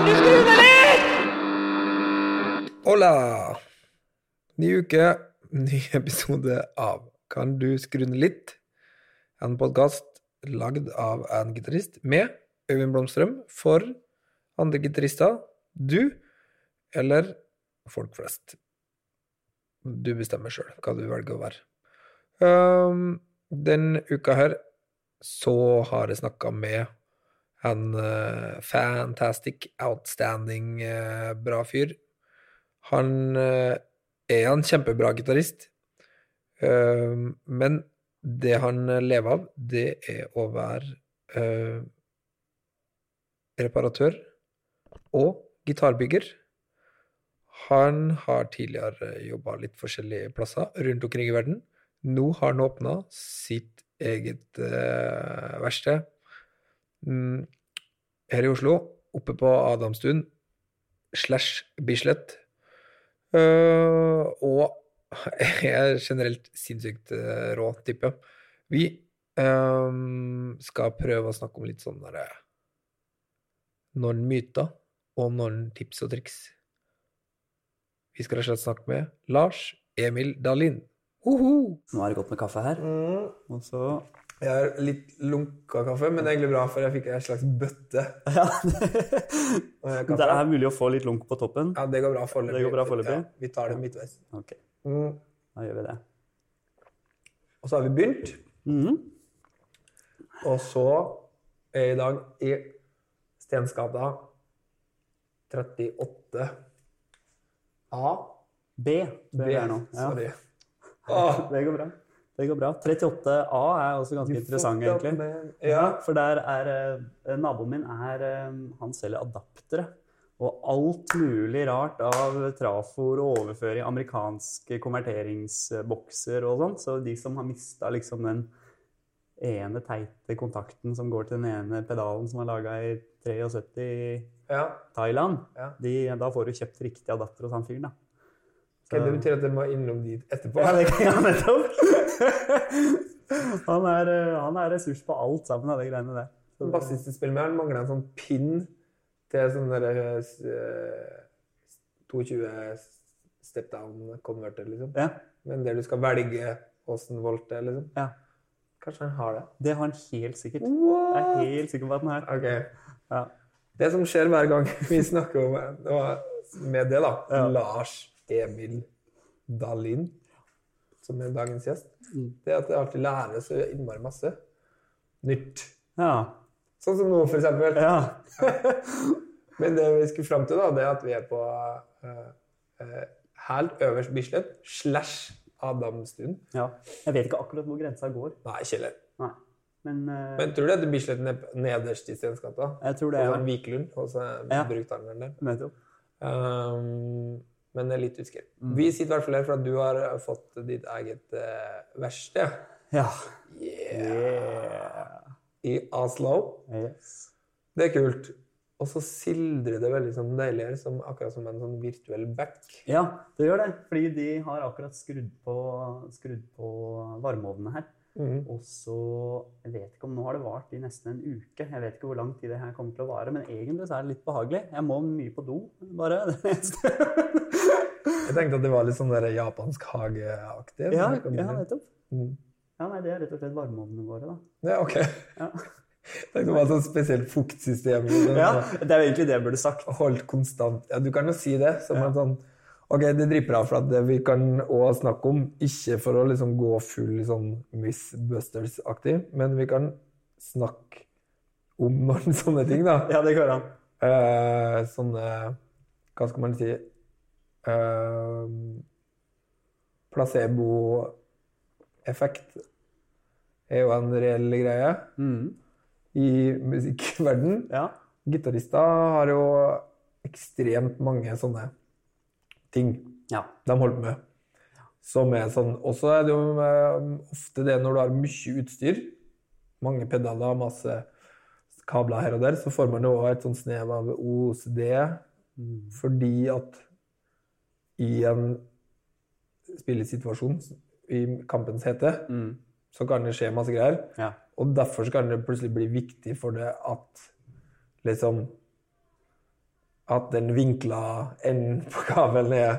Kan du skru deg litt?! Hola! Ny uke, ny episode av Kan du skru ned litt? En podkast lagd av en gitarist med Øyvind Blomstrøm for andre gitarister, du eller folk flest. Du bestemmer sjøl hva du velger å være. Um, den uka her så har jeg snakka med en uh, fantastic, outstanding, uh, bra fyr. Han uh, er en kjempebra gitarist, eh, men det han lever av, det er å være eh, reparatør og gitarbygger. Han har tidligere jobba litt forskjellige plasser rundt omkring i verden. Nå har han åpna sitt eget eh, verksted her i Oslo, oppe på Adamstuen slash Bislett. og og er generelt sinnssykt rå, tipper type. Vi eh, skal prøve å snakke om litt sånn derre Noen myter og noen tips og triks. Vi skal rett og slett snakke med Lars Emil Dahlin. Uhu! Nå er det godt med kaffe her. Og så Jeg har litt lunka kaffe, men det er egentlig bra, for jeg fikk en slags bøtte. Ja. det er mulig å få litt lunk på toppen. Ja, det går bra foreløpig. Det går bra foreløpig? Ja, vi tar det midtveis. Ok, Mm. da gjør vi det. Og så har vi begynt. Mhm. Og så er jeg i dag i Stensgata 38 A. B, B. er. Ja. Sorry. Det går bra. Det går bra. 38A er også ganske interessant, egentlig. Ja. For der er eh, Naboen min er eh, Han selger adaptere. Og alt mulig rart av trafoer og overføring, amerikanske konverteringsbokser og sånn. Så de som har mista liksom den ene teite kontakten som går til den ene pedalen som er laga i 73 i ja. Thailand, Ja. de, da får du kjøpt riktig adapter hos han fyren, da. Ok, det betyr at dere må innom dit etterpå. Ja, nettopp. han, er, eh, han er ressurs på alt sammen av de greiene der. Så- Bassisten spiller med, han mangler en sånn pin til sånn derre uh, 22 step down-konverter, liksom. Ja, Men der du skal velge åssen volt det er, liksom. ja. Kanskje han har det. Det har han helt sikkert. Jeg er helt sikker på at han har. Okay. Ja. Det som skjer hver gang vi snakker om var med det, da. Lars Emil Dahlin, som er dagens gjest, Mm. det er at jeg alltid lærer så innmari masse nytt. Ja. Sånn som nå, for eksempel. ja. Men det vi skulle fram til, da, det er at vi er på uh, helt øverst Bislett slash Adamstuen. ja. Jeg vet ikke akkurat hvor grensa går. Nei, ikke heller. Nei. Men, uh, Men tror du det er Bislett nederst i Stensgata? jeg tror det Og så er en Viklund, og så Ja. Bruktangeren der. Um, men litt usikker. Mm. Vi sitter i hvert fall her for at du har fått ditt eget uh, verksted Ja. Yeah. i Oslo. Yes. Det er kult. Og så sildrer det veldig sånn deilig her, som, akkurat som en sånn virtuell back. Ja, det gjør det. Fordi de har akkurat skrudd på, skrudd på varmeovnene her. Mhm. Og så Jeg vet ikke om nå har det vart i nesten en uke. Jeg vet ikke hvor lang tid det her kommer til å vare, men egentlig så er det litt behagelig. Jeg må mye på do, bare. Det eneste. Jeg tenkte at det var litt sånn der japansk hageaktig. ja, ja, nettopp. Mm. Ja, nei, det er rett og slett varmeovnene våre, da. Ja, ok. Ja. Tenkte var et sånt spesielt fuktsystem. ja, det er jo egentlig det jeg burde sagt. Holdt konstant. Ja, du kan jo si det som Ja. en sånn Ok, det dripper av for at vi kan også snakke om, ikke for å liksom gå full sånn Miss Busters-aktig, men vi kan snakke om noen sånne ting, da. Ja, det går an. Uh, sånne Hva skal man si uh, Placeboeffekt er jo en reell greie Mm. i musikkverden. Ja. Gitarister har jo ekstremt mange sånne ting ja. de holder på med. Som er sånn Og så er det jo eh, ofte det når du har mye utstyr, mange pedaler, masse kabler her og der, så får man jo også et sånn snev av OCD fordi at i en spillesituasjon, i kampens hete, Mm. så kan det skje masse greier. ja. Og derfor så kan det plutselig bli viktig for det at liksom At den vinkla enden på kabelen er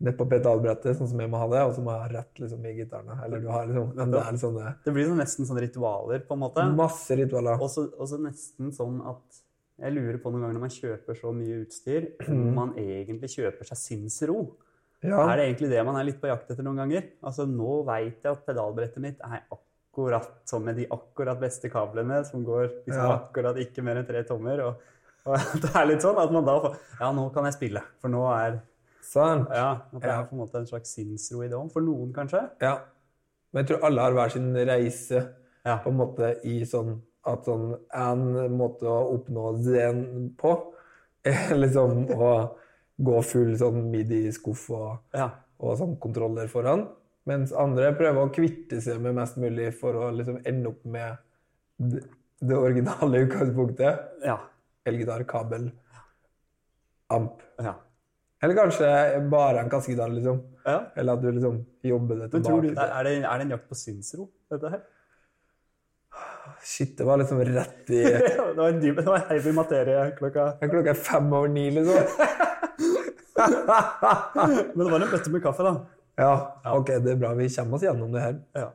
nede på pedalbrettet, sånn som jeg må ha det, og så må jeg ha rett liksom, i gitaren. Eller du har liksom en del liksom Det blir sånn nesten sånn ritualer, på en måte. Masse ritualer. Og så nesten sånn at jeg lurer på noen ganger når man kjøper så mye utstyr, om man egentlig kjøper seg sinnsro. Ja. Er det egentlig det man er litt på jakt etter noen ganger? Altså Nå veit jeg at pedalbrettet mitt er akkurat sånn med de akkurat beste kablene, som går liksom Ja. akkurat ikke mer enn tre tommer. Og, og det er litt sånn at man da får Ja, nå kan jeg spille. For nå er Sant? Ja, at det er på en måte en slags sinnsro i det òg. For noen, kanskje. Ja. Men jeg tror alle har hver sin reise Ja. på en måte i sånn at sånn en måte å oppnå zen på er liksom å gå full sånn midi-skuff og, Ja. og sånn kontroller foran. Mens andre prøver å kvitte seg med mest mulig for å liksom ende opp med det, det originale utgangspunktet. Ja. Elgitar, kabel, amp. ja. Eller kanskje bare en kassegitar, liksom. ja. Eller at du liksom jobber det tilbake. du, er, det, er det en jakt på sinnsro, dette her? Shit, det var liksom rett i det var en dyp, det var heavy materie klokka Klokka er fem over ni, liksom. Men det var en bøtte med kaffe, da. Ja, ok, det er bra. Vi kommer oss gjennom det her. Ja.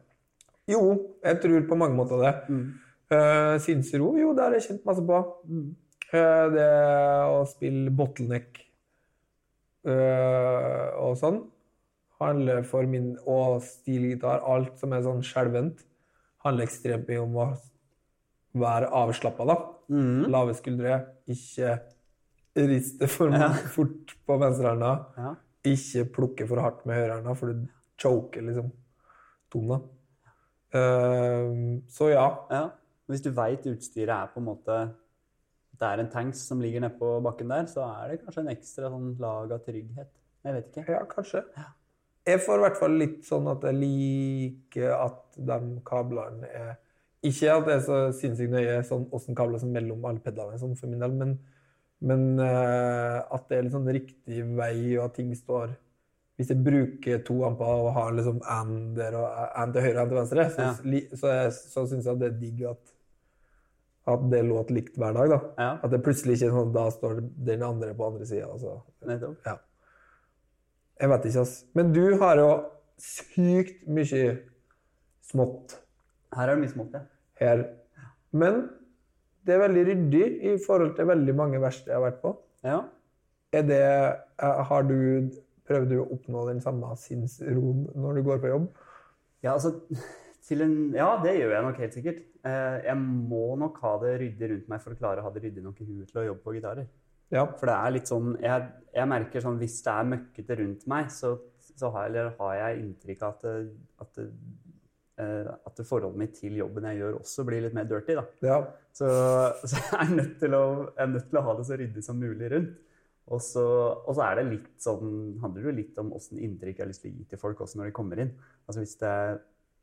Jo, jeg tror på mange måter det. Uh, sinnsro, jo, det har jeg kjent masse på. Eh, det å spille bottleneck eh, og sånn handler for min Og stilgitar, alt som er sånn skjelvent, handler ekstremt mye om å være avslappa, da. Lave skuldre, ikke riste for fort på venstrehånda. Ja. Ikke plukke for hardt med høyrehånda, for du choker liksom tona. Uh, så ja. ja. Hvis du veit utstyret er på en måte Det er en tanks som ligger nedpå bakken der, så er det kanskje en ekstra sånn lag av trygghet. Jeg vet ikke. Ja, kanskje. Jeg får i hvert fall litt sånn at jeg liker at de kablene er Ikke at det er så sinnssykt nøye sånn åssen kabler som mellom alle pedalene, sånn for min del, men, men uh, at det er litt sånn riktig vei, og at ting står Hvis jeg bruker to amper og har liksom and der og and til høyre og and til venstre, så, Ja. så, så, så syns jeg at det er digg at, at det låt likt hver dag. da. Ja. At det plutselig ikke er sånn at da står den andre på andre sida. Altså. Nettopp. Ja. Jeg vet ikke, ass. Men du har jo sykt mye smått Her er det mye smått, ja. her. Men det er veldig ryddig i forhold til veldig mange verksteder jeg har vært på. Ja. Er det, eh, har du, prøvd du å oppnå den samme sinnsroen når du går på jobb? Ja, altså, en, ja, det gjør jeg nok helt sikkert. Eh, Jeg må nok ha det ryddig rundt meg for å klare å ha det ryddig nok i huet til å jobbe på gitarer. Ja. For det er litt sånn Jeg, jeg merker sånn hvis det er møkkete rundt meg, så, så har, eller har jeg inntrykk av at, at, det, eh, at forholdet mitt til jobben jeg gjør, også blir litt mer dirty. da. ja. Så, så jeg, er nødt til å, jeg er nødt til å ha det så ryddig som mulig rundt. Og så, og så er det litt sånn, handler det jo litt om åssen inntrykk jeg har lyst til å gi til folk også når de kommer inn. Altså Hvis det,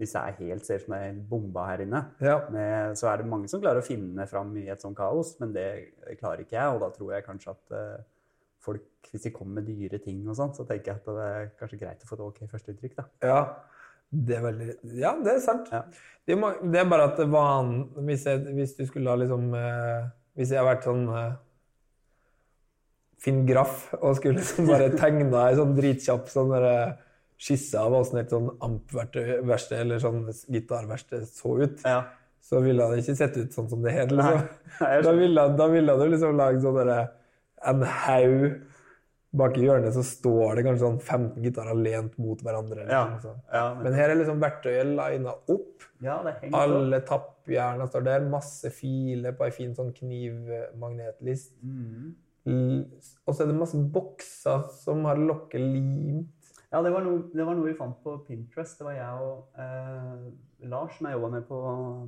hvis er helt ser ut som ei bomba her inne, Ja. med, så er det mange som klarer å finne fram i et sånt kaos, men det klarer ikke jeg. Og da tror jeg kanskje at uh, folk, hvis de kommer med dyre ting og sånn, så tenker jeg at det er kanskje greit å få et ok førsteinntrykk, da. Ja, det er veldig Ja, det er sant. Ja. Det, er, det er bare at vanen hvis, jeg, hvis du skulle ha liksom eh, Hvis jeg har vært sånn eh, Finn Graff og skulle liksom bare tegna ei sånn dritkjapp sånn der, skisse av åssen et sånn amp-verksted eller sånn gitarverksted så ut, Ja. så ville det ikke sett ut sånn som det het. Liksom. Da ville, da ville du liksom lagd sånn derre En haug Bak i hjørnet så står det kanskje sånn 15 gitarer lent mot hverandre. Liksom, Ja. Ja, Men her er liksom verktøyet lina opp. ja, det. Alle tappjerna står der. Masse filer på ei fin sånn knivmagnetlist. Mm. Og så er det masse bokser som har lokket limt. Ja, det var, noe, det var noe vi fant på Pinterest. Det var jeg og eh, Lars som jeg jobba med på,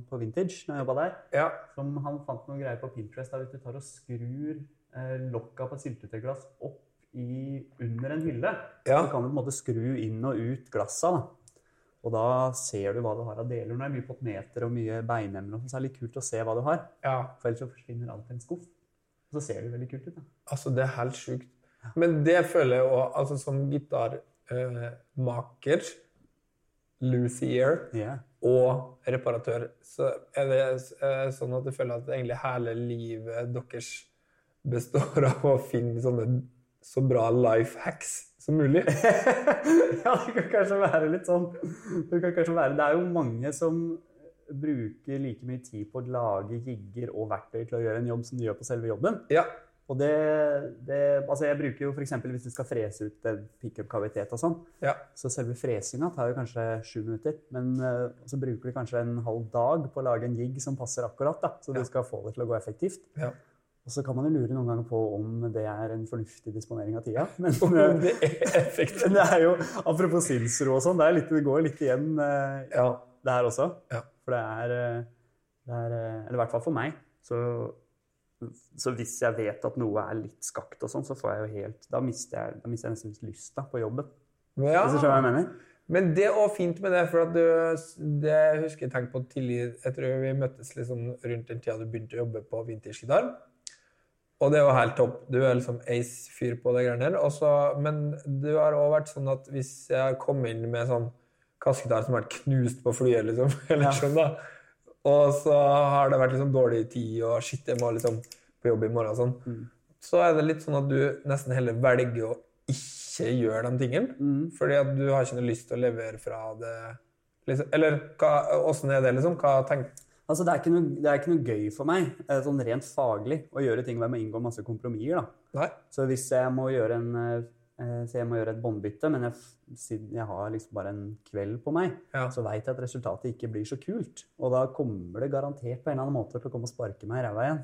på Vintage. når jeg der. Ja. Som han fant noen greier på Pinterest. der hvis du tar og skrur eh, lokka på et syltetøyglass opp i, under en hylle, Ja. så kan du på en måte skru inn og ut glassa. Da. Og da ser du hva du har av deler. Det er mye potmeter og mye beinemner, Så det så er litt kult å se hva du har. ja. For ellers så forsvinner alt i en skuff. Og så ser det veldig kult ut. da. Altså, det er helt sjukt. Men det føler jeg òg, altså som gitarmaker, luthier yeah. og reparatør, så er det uh, sånn at jeg føler at egentlig hele livet deres består av å finne sånne så bra life hacks som mulig. ja, det kan kanskje være litt sånn. Det være. Det er jo mange som bruker like mye tid på å lage jigger og verktøy til å gjøre en jobb som de gjør på selve jobben. Ja. Og det, det altså Jeg bruker jo f.eks. hvis du skal frese ut en pickup-kavitet og sånn, ja. så selve fresinga tar jo kanskje sju minutter. Men eh, så bruker du kanskje en halv dag på å lage en jigg som passer akkurat, da, så du skal få det til å gå effektivt. ja. Og så kan man jo lure noen ganger på om det er en fornuftig disponering av tida. Men, Og det er effektivt. det er jo, apropos sinnsro og sånn, det, litt, det går litt igjen eh, Ja. det her også. Ja. For det er, eh, det er eh, Eller i hvert fall for meg. Så, så hvis jeg vet at noe er litt skakt og sånn, så får jeg jo helt Da mister jeg, da mister jeg nesten litt lysta på jobben. ja. Hvis du skjønner hva jeg mener? Men det er også fint med det, for du, det husker jeg tenkte på tidlig Jeg tror vi møttes liksom rundt den tida du begynte å jobbe på vintersgitar. Og det er jo helt topp. Du er liksom ace-fyr på det greiene der. Også, men du har òg vært sånn at hvis jeg har kommet inn med sånn kassegitar som har vært knust på flyet, liksom, eller Ja. sånn da, og så har det vært liksom dårlig tid, og shit, jeg må liksom på jobb i morgen sånn, Mm. så er det litt sånn at du nesten heller velger å ikke gjøre de tingene. Mm. Fordi at du har ikke noe lyst til å levere fra det liksom, Eller åssen er det, liksom? Hva tenker Altså, det er, ikke noe, det er ikke noe gøy for meg, eh, sånn rent faglig, å gjøre ting hvor jeg må inngå masse kompromisser. da. Nei? Så hvis jeg må gjøre en eh, så jeg må gjøre et båndbytte, men jeg, siden jeg har liksom bare en kveld på meg, Ja. så veit jeg at resultatet ikke blir så kult. Og da kommer det garantert på en eller annen måte til å komme og sparke meg i ræva igjen.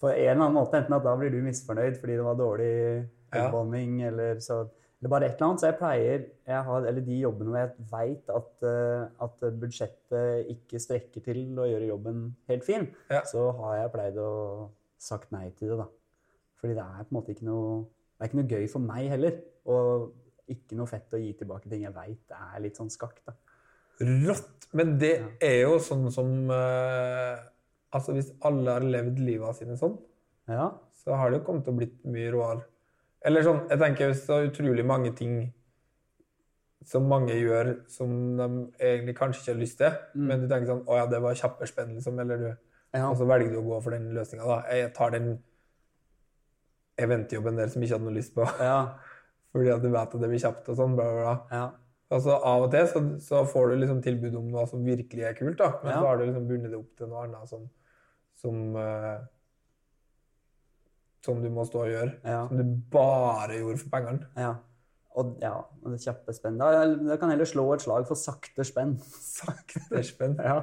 På en eller annen måte, enten at da blir du misfornøyd fordi det var dårlig Ja. eller, så, eller bare et eller annet. Så jeg pleier, jeg har, eller de jobbene hvor jeg veit at, eh, at budsjettet ikke strekker til å gjøre jobben helt fin, Ja. så har jeg pleid å sagt nei til det, da. Fordi det er på en måte ikke noe Det er ikke noe gøy for meg heller. Og ikke noe fett å gi tilbake ting jeg veit er litt sånn skakt. Rått! Men det er jo sånn som uh, Altså, hvis alle har levd livet sine sånn, Ja. så har det jo kommet til å blitt mye råere. Eller sånn, jeg tenker så utrolig mange ting som mange gjør som de egentlig kanskje ikke har lyst til, men du tenker sånn Å ja, det var kjappere liksom. Eller du Ja. Og så velger du å gå for den løsninga, da. Jeg tar den eventjobben der som ikke hadde noe lyst på. Ja. Fordi at du vet at det blir kjapt og sånn, bla, bla, bla. ja. Altså Av og til så, så får du liksom tilbud om noe som virkelig er kult, da. Men Ja. så har du liksom bundet det opp til noe annet som som, uh, som du må stå og gjøre. Ja. Som du bare gjorde for pengene. ja. Og ja, det kjappe spenn. Da, da kan heller slå et slag for sakte spenn. Sakte spenn. Ja.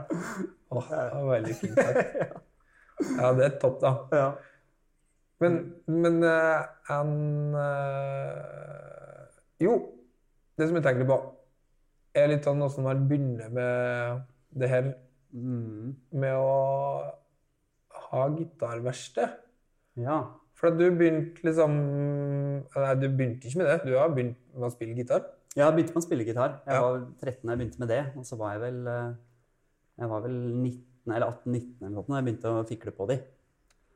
Åh, det var veldig fint sagt. Ja, det er topp, da. ja. Men, men eh, en eh, Jo, det som jeg tenker på, er litt sånn åssen man begynner med det her Mm. med å ha gitarverksted. ja. For at du begynte liksom Nei, du begynte ikke med det. Du har begynt med å spille gitar. Ja, Jeg begynte med å spille gitar. Jeg Ja. var 13 da jeg begynte med det. Og så var jeg vel, eh, jeg var vel 19 eller 18-19 eller noe da jeg begynte å fikle på de.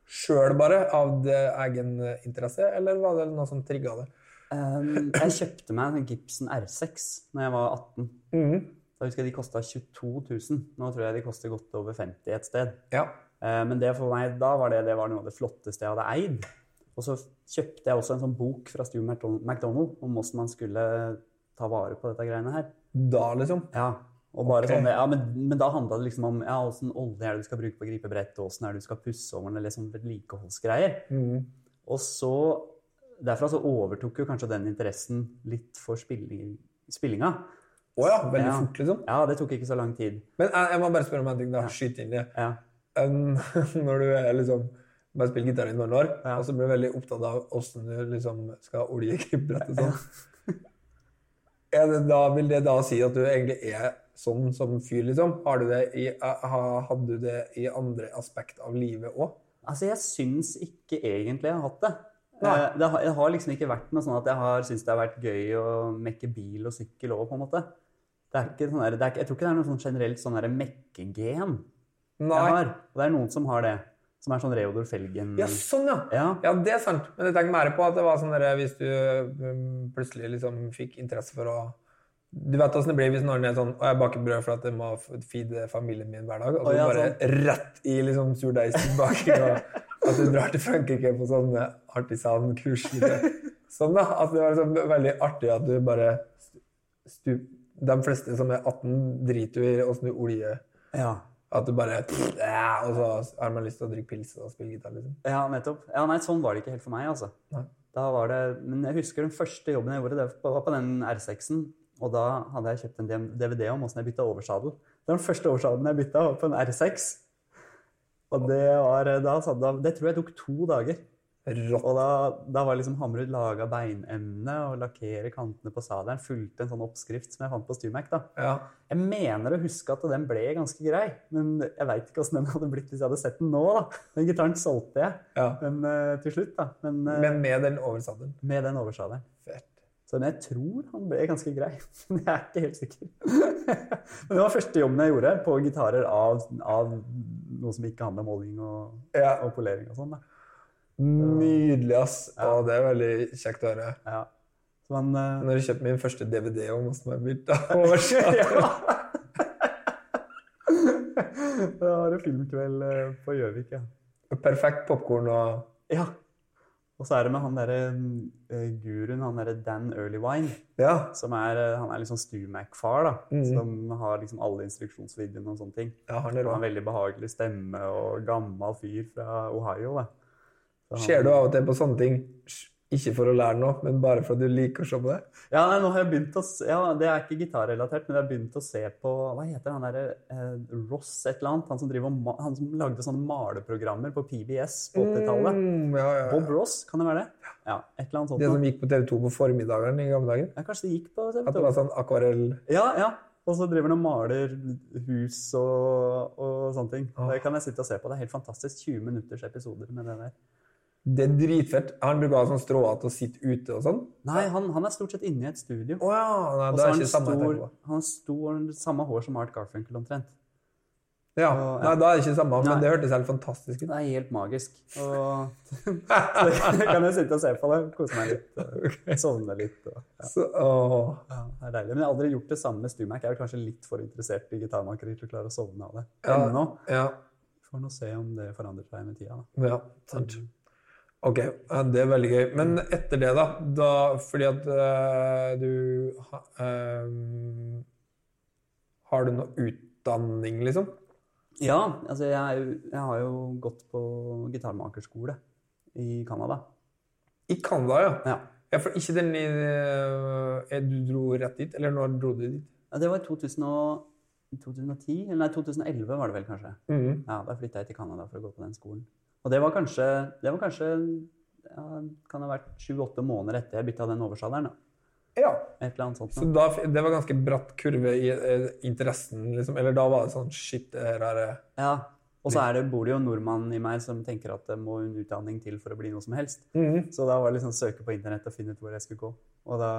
Sjøl bare, av det egen interesse, eller var det noe som trigga det? Um, jeg kjøpte meg en Gibson R6 når jeg var 18. Mhm. Da husker jeg de kosta 22 000. Nå tror jeg de koster godt over 50 et sted. Ja. Uh, Men det for meg, da var det, det var noe av det flotteste jeg hadde eid. Og så kjøpte jeg også en sånn bok fra Stu McDon- McDonald om hvordan man skulle ta vare på dette greiene her. Da, liksom. Ja, og bare okay. sånn, ja, men, men da handla det liksom om ja, åssen olje er det du skal bruke på gripebrett, og åssen er det du skal pusse over den, liksom vedlikeholdsgreier. Mm. Og så Derfra så overtok jo kanskje den interessen litt for spilling, spillinga. Å ja, veldig Ja. fort, liksom. Ja, det tok ikke så lang tid. Men jeg, jeg må bare spørre om en ting, da. Skyt inn det. Ja. Um, når du er liksom bare spiller gitar i noen år, Ja. og så blir du veldig opptatt av åssen du liksom skal olje gripebrettet og sånn. Det da, vil det da si at du egentlig er sånn som fyr, liksom? Har du det i, ha, hadde du det i andre aspekt av livet òg? Altså, jeg syns ikke egentlig jeg har hatt det. Eh, Det har, det har liksom ikke vært noe sånn at jeg har syntes det har vært gøy å mekke bil og sykkel òg, på en måte. Det er ikke sånn der, det er jeg tror ikke det er noe sånn generelt sånn mekkegen jeg har. Og det er noen som har det. Som er sånn Reodor Felgen. Ja, sånn, ja. Ja. Ja, det er sant. Men jeg tenker mer på at det var sånn der, hvis du um, plutselig liksom fikk interesse for å Du vet åssen det blir hvis Arne er sånn Og jeg baker brød for at jeg må feede familien min hver dag. Og så ja, bare rett i liksom surdeigsbaking. og at du drar til Frankrike på sånne artisan-kurs. Sånn, da. At det var liksom veldig artig at du bare stu, De fleste som er 18, driter jo i åssen du oljer. Ja. At du bare ja, Og så har man lyst til å drikke pils og spille gitar, liksom. ja, nettopp. Ja, nei, sånn var det ikke helt for meg, altså. Nei. Da var det, men jeg husker den første jobben jeg gjorde, det var på den R6-en. Og da hadde jeg kjøpt en DVD om åssen jeg bytta oversadel. Den første oversadelen jeg bytta, var på en R6. Og det var så da, Det tror jeg tok to dager. Rått. Og da, da var liksom Hammerud laga beinemne og lakkere kantene på sadelen. Fulgte en sånn oppskrift som jeg fant på Stumac. da. Ja. Jeg mener å huske at den ble ganske grei, men jeg veit ikke åssen den hadde blitt hvis jeg hadde sett den nå. da. Den gitaren solgte jeg Ja. men, uh, til slutt, da. Men, uh, Men med den oversadelen. med den oversadelen. Så men jeg tror han ble ganske grei. Men jeg er ikke helt sikker. men det var første jobben jeg gjorde på gitarer av, av noe som ikke handler om oljing og, Ja. og polering og sånn. Nydelig, ass. Ja. Å, det er veldig kjekt å høre. Ja. Så man, eh, Når jeg kjøpte min første DVD om åssen det bytta blitt, da. Da var det filmkveld eh, på Gjøvik, ja. Perfekt popkorn og Ja. Og så er det med han derre uh, guruen, han derre Dan Earlywine, Ja. som er, eh, han er liksom Stumac-far, da. Mhm. Som har liksom alle instruksjonsvideoene og sånne ting. ja han Han er har en veldig behagelig stemme og gammel fyr fra Ohio, da. Så han- Ser du av og til på sånne ting ikke for å lære noe, men bare for at du liker å se på det? Ja, nei, nå har jeg begynt å se, ja, Det er ikke gitarrelatert, men jeg har begynt å se på Hva heter han derre eh, Ross et eller annet? Han som, driver, han som lagde sånne maleprogrammer på PBS på 80-tallet. Mm, ja, ja, Bob. Ross, kan det være det? Ja, et eller annet sånt. Det som gikk på TV2 på formiddagen i gamle dager? Ja, kanskje det gikk på TV2. At det var sånn akvarell Ja, ja. Og så driver han og maler hus og, og sånne ting. Det kan jeg sitte og se på. Det er helt fantastisk. 20 minutters episoder med det der. Det er dritfett. Han bruker å ha sånn stråhatt og sitte ute og sånn? Nei, han, han er stort sett inne i et studio. Oh, ja. Nei, det er han ikke samme stor, han har stor, samme hår som Art Garfunkel omtrent. Ja. og- Nei, da er det ikke samme, men Nei. det hørtes helt fantastisk ut. Det er helt magisk. Og så kan jeg sitte og se på det, kose meg litt, okay. sovne litt. Og, ja. Så, åh. Ja, det er deilig. Men jeg har aldri gjort det samme med Stumac. Jeg er kanskje litt for interessert i gitarmakeri til å klare å sovne av det. Ja. Ennå. Ja. Får nå se om det forandrer seg med tida. Da. Ja, sant. Ok, det er veldig gøy. Men etter det, da? da fordi at uh, du uh, Har du noe utdanning, liksom? Ja, altså jeg, jo, jeg har jo gått på gitarmakerskole i Canada. I Canada, ja. Ja. ja. For ikke den i øh, er Du dro rett dit? Eller når dro du dit? Ja, Det var i 2010, eller nei, 2011 var det vel kanskje. Mhm. Ja, Da flytta jeg til Canada for å gå på den skolen. Og det var kanskje, det var kanskje ja, kan ha vært sju-åtte måneder etter jeg bytta den oversaderen. da. Ja. Et eller annet sånt. Så da. det var ganske bratt kurve i eh, interessen, liksom? Eller da var det sånn Shit, det her er øh, Ja, Og så det, bor det jo en nordmann i meg som tenker at det må en utdanning til for å bli noe som helst. Mhm. Så da var det liksom søke på internett og finne ut hvor jeg skulle gå. Og da,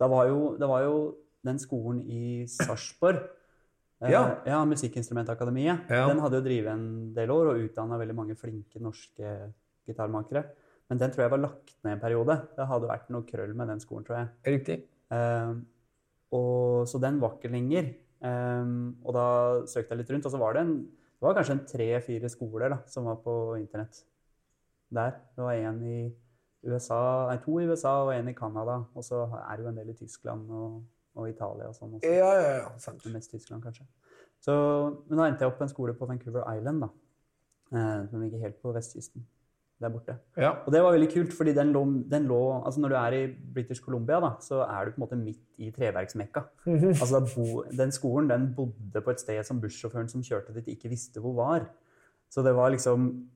da var jo, det var jo den skolen i Sarpsborg, eh, Ja. ja, Musikkinstrumentakademiet, Ja. den hadde jo drevet en del år og utdanna veldig mange flinke norske gitarmakere. Men den tror jeg var lagt ned en periode. Det hadde vært noe krøll med den skolen, tror jeg. Riktig. Eh, og, så den var ikke lenger. Um, og da søkte jeg litt rundt, og så var det, en, det var kanskje en tre-fire skoler da, som var på internett der. Det var en i USA, nei, to i USA og en i Canada. Og så er det jo en del i Tyskland og, og Italia og sånn også. Ja, ja, ja. Sant. Mest Tyskland, kanskje. Så, men da endte jeg opp på en skole på Vancouver Island, da. Eh, som ligger helt på vestkysten der borte. Ja. Og det var veldig kult, fordi den lå, den lå altså Når du er i British Columbia, da, så er du på en måte midt i treverksmekka. altså bo, Den skolen den bodde på et sted som bussjåføren som kjørte dit, ikke visste hvor var. Så det var liksom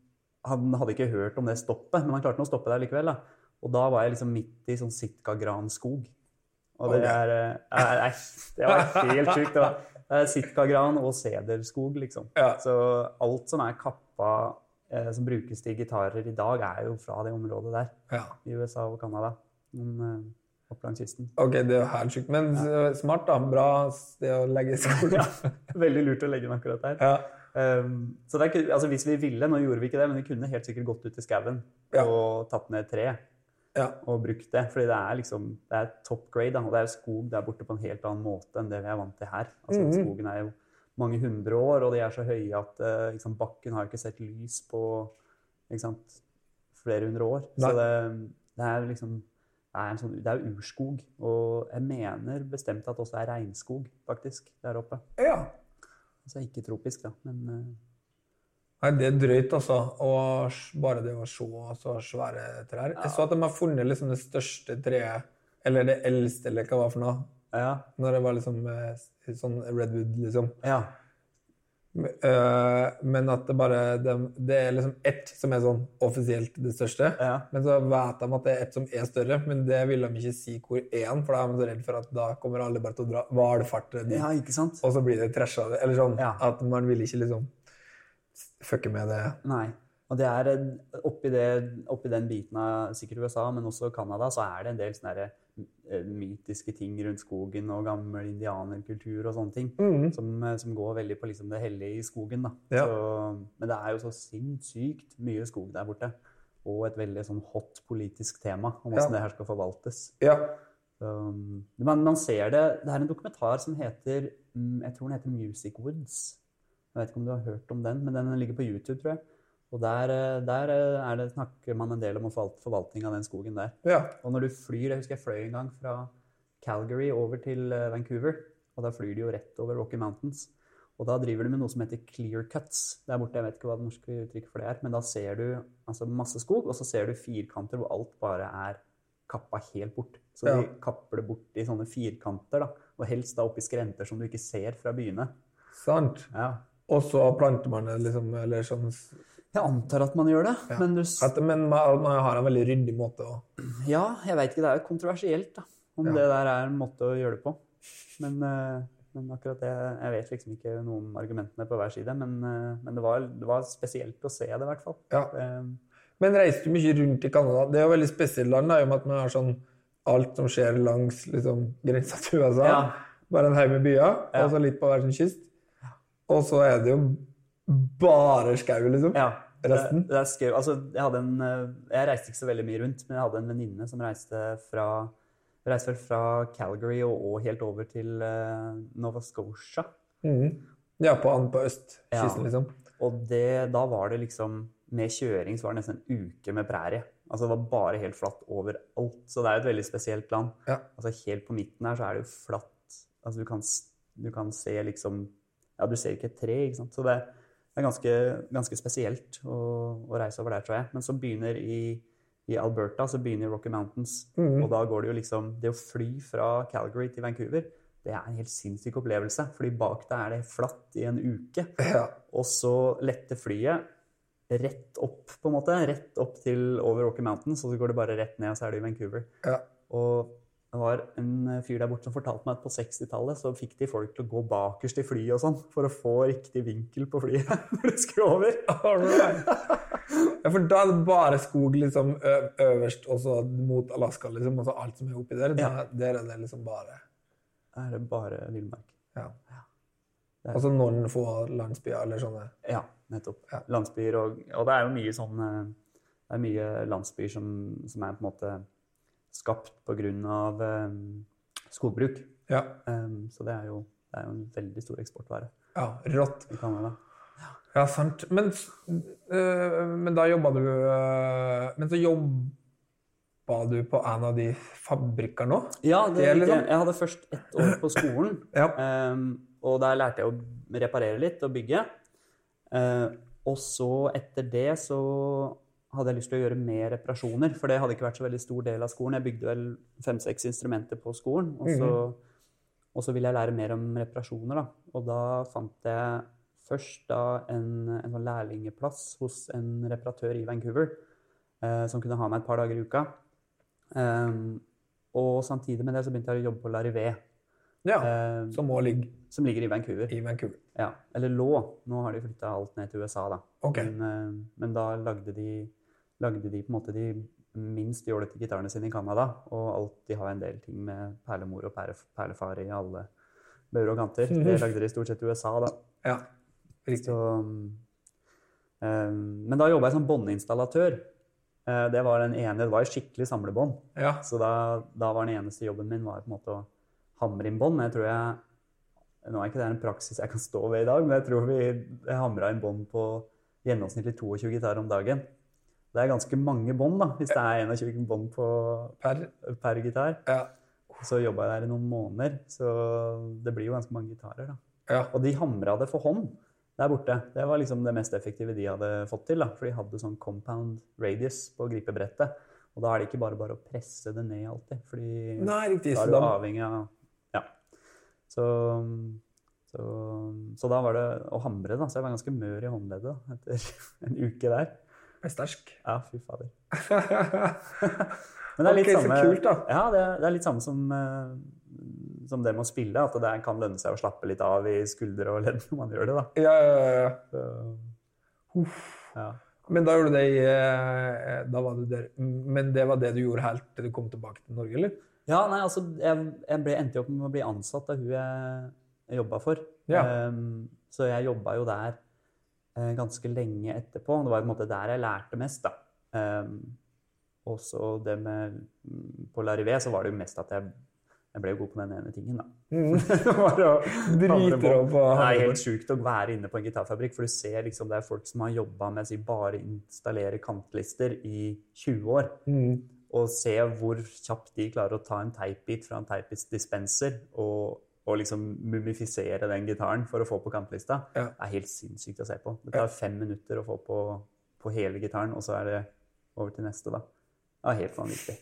Han hadde ikke hørt om det stoppet, men han klarte nå å stoppe der likevel. da. Og da var jeg liksom midt i sånn Sitka-granskog. Og det er, eh, er, er Det var helt sjukt. Det var er Sitka-gran og sederskog, liksom. Ja. Så alt som er kappa eh, som brukes til gitarer i dag, er jo fra det området der. ja. I USA og Canada. Men eh, opp langs kysten. Ok, det er jo helt sjukt. Men ja. smart, da. Bra sted å legge skolen. Ja, veldig lurt å legge den akkurat der. Ja. Um, så det er, altså hvis vi ville, nå gjorde vi ikke det, men vi kunne helt sikkert gått ut i skauen og tatt ned et tre ja. og brukt det. Fordi det er liksom det er top grade. Da, og det er jo skog der borte på en helt annen måte enn det vi er vant til her. Altså Mhm. Skogen er jo mange hundre år, og de er så høye at liksom, bakken har jo ikke sett lys på sant, flere hundre år. Nei. Så det, det er liksom det er, en sånn, det er jo urskog. Og jeg mener bestemt at det også er regnskog, faktisk, der oppe. ja. Altså ikke tropisk, da, men eh, Nei, det er drøyt, altså. Og bare det å se så svære trær. Jeg så at de har funnet liksom det største treet, eller det eldste, eller hva det var for noe. ja. Når det var liksom eh, sånn redwood, liksom. ja. Eh, Men at det bare det, det er liksom ett som er sånn offisielt det største. Ja. Men så vet de at det er ett som er større, men det vil de ikke si hvor han, for da er de så redd for at da kommer alle bare til å dra valfarte dit. ja. Og så blir det trasha. Eller sånn Ja. at man vil ikke liksom fucke med det. Nei. Og det er oppi, det, oppi den biten av sikkert USA, men også Canada, så er det en del sånne der, eh, mytiske ting rundt skogen og gammel indianerkultur og sånne ting. Mm. Som, eh, som går veldig på liksom det hellige i skogen. Da. Ja. Så, men det er jo så sinnssykt mye skog der borte. Og et veldig sånn hot politisk tema om hvordan Ja. det her skal forvaltes. Ja. Um, man, man ser det Det er en dokumentar som heter mm, Jeg tror den heter Music Woods. Jeg vet ikke om du har hørt om den, men den ligger på YouTube, tror jeg. Og der, eh, der eh, det, snakker man en del om forvalt, forvaltning av den skogen der. ja. Og når du flyr Jeg husker jeg fløy en gang fra Calgary over til eh, Vancouver. Og da flyr de jo rett over Rocky Mountains. Og da driver de med noe som heter clear cuts. Der borte, Jeg vet ikke hva det norske uttrykket for det er. Men da ser du altså masse skog, og så ser du firkanter hvor alt bare er kappa helt bort. Så Ja. de kapper det bort i sånne firkanter, da. Og helst da oppi skrenter som du ikke ser fra byene. Sant. Ja. Og så planter man det liksom, eller sånn Jeg antar at man gjør det. Ja. Men du at, Men man, man har en veldig ryddig måte å Ja, jeg veit ikke. Det er jo kontroversielt da, om Ja. det der er en måte å gjøre det på. Men, eh, men akkurat det Jeg vet liksom ikke noe om argumentene på hver side, men, eh, men det, var, det var spesielt å se det, i hvert fall. Ja. Eh, Men reiser du mye rundt i Canada? Det er jo veldig spesielt land, da, i og med at man har sånn alt som skjer langs liksom, grensa til USA. Ja. Bare en haug med byer, Ja. og så litt på hver sin kyst. Og så er det jo bare skau, liksom. Ja. Resten? Det, det er skau. altså, jeg, en, eh, jeg reiste ikke så veldig mye rundt, men jeg hadde en venninne som reiste fra reiste fra Calgary og, og helt over til eh, Nova Scotia. Mm. Ja, på, på østkysten, Ja. liksom. Og det, da var det liksom Med kjøring så var det nesten en uke med prærie. Altså Det var bare helt flatt overalt. Så det er jo et veldig spesielt land. Ja. Altså Helt på midten her så er det jo flatt. Altså Du kan, du kan se liksom Ja, du ser ikke et tre, ikke sant. Så det er ganske, ganske spesielt å, å reise over der, tror jeg. Men så begynner i, i Alberta så begynner Rocky Mountains. Mm. Og da går det jo liksom Det å fly fra Calgary til Vancouver, det er en helt sinnssyk opplevelse. Fordi bak deg er det flatt i en uke. Ja. Og så lette flyet rett opp, på en måte. Rett opp til over Rocky Mountains, og så går det bare rett ned, og så er du i Vancouver. Ja. Og det var en eh, fyr der borte som fortalte meg at på 60-tallet så fikk de folk til å gå bakerst i flyet og sånn, for å få riktig vinkel på flyet når det skulle over. Alright. Ja, for da er det bare skog liksom øverst, og så mot Alaska, liksom. og så alt som er oppi der. Ja. Der er det liksom bare Da er det bare villmark. Ja. ja. Altså noen få landsbyer eller sånne. Ja, nettopp. Ja. Landsbyer og Og det er jo mye sånn eh, Det er mye landsbyer som, som er på en måte skapt av eh, skogbruk. Ja. Um, så det er, jo, det er jo en veldig stor eksportvare ja rått. Canada. Ja, sant. Men, øh, men da jobba du øh, Men så jobba du på en av de fabrikkene òg? Ja, det, Det liksom- jeg hadde først ett år på skolen. Ja. Um, og der lærte jeg å reparere litt og bygge. Uh, og så etter det så hadde jeg lyst til å gjøre mer reparasjoner, for det hadde ikke vært så veldig stor del av skolen. Jeg bygde vel fem-seks instrumenter på skolen, og så, og så ville jeg lære mer om reparasjoner. Da. Og da fant jeg først da en, en sånn lærlingeplass hos en reparatør i Vancouver, eh, som kunne ha meg et par dager i uka. Um, og samtidig med det så begynte jeg å jobbe på Larivé, Ja. eh, Som ligge som ligger i Vancouver. i Vancouver. Ja, eller lå. Nå har de flytta alt ned til USA, da. Okay. Men, eh, men da lagde de, lagde de på en måte de minst jålete gitarene sine i Canada. Og alltid ha har en del ting med perlemor og perle, perlefar i alle bauger og kanter. Det lagde de stort sett i USA, da. Ja. Riktig. Så, um, men da jobba jeg som båndinstallatør. Eh, det var den ene, det var et skikkelig samlebånd. Ja. Så da, da var den eneste jobben min var på en måte å hamre inn bånd. Jeg tror jeg Nå er ikke det en praksis jeg kan stå ved i dag, men jeg tror vi hamra inn bånd på gjennomsnittlig 22 gitarer om dagen. Det er ganske mange bånd, da, hvis det er 21 bånd på- Per. per gitar. Ja. Så jobba jeg der i noen måneder, så det blir jo ganske mange gitarer, da. ja. Og de hamra det for hånd der borte. Det var liksom det mest effektive de hadde fått til. da, For de hadde sånn compound radius på gripebrettet. Og da er det ikke bare bare å presse det ned alltid. fordi Nei, riktig. da er du avhengig av Ja. Så, så, så da var det å hamre, da. Så jeg var ganske mør i håndleddet da, etter en uke der. Er sterk. Ja, fy fader. Men det er litt Ok, så kult, da. Ja, det er, det er litt samme som, eh, som det med å spille. At det kan lønne seg å slappe litt av i skuldre og ledd når man gjør det. da. Ja, ja, ja. Men da gjorde du det i eh, Da var du der. Men det var det du gjorde helt til du kom tilbake til Norge, eller? ja, nei, altså, jeg, jeg ble, endte jo opp med å bli ansatt av hun jeg, jeg jobba for. Ja. Um, så jeg jobba jo der ganske lenge etterpå. Det var på en måte der jeg lærte mest, da. Um, og så det med mm, På Larivé så var det jo mest at jeg jeg ble god på den ene tingen, da. Bare Driter opp og Det er helt sjukt å være inne på en gitarfabrikk, for du ser liksom det er folk som har jobba med å bare installere kantlister i 20 år. Mm. Og se hvor kjapt de klarer å ta en teipbit fra en teipbit-dispenser og, og liksom mumifisere den gitaren for å få på kantlista. Ja. Er helt sinnssykt å se på. Det tar fem minutter å få på, på hele gitaren, og så er det over til neste, da. Det er helt vanvittig.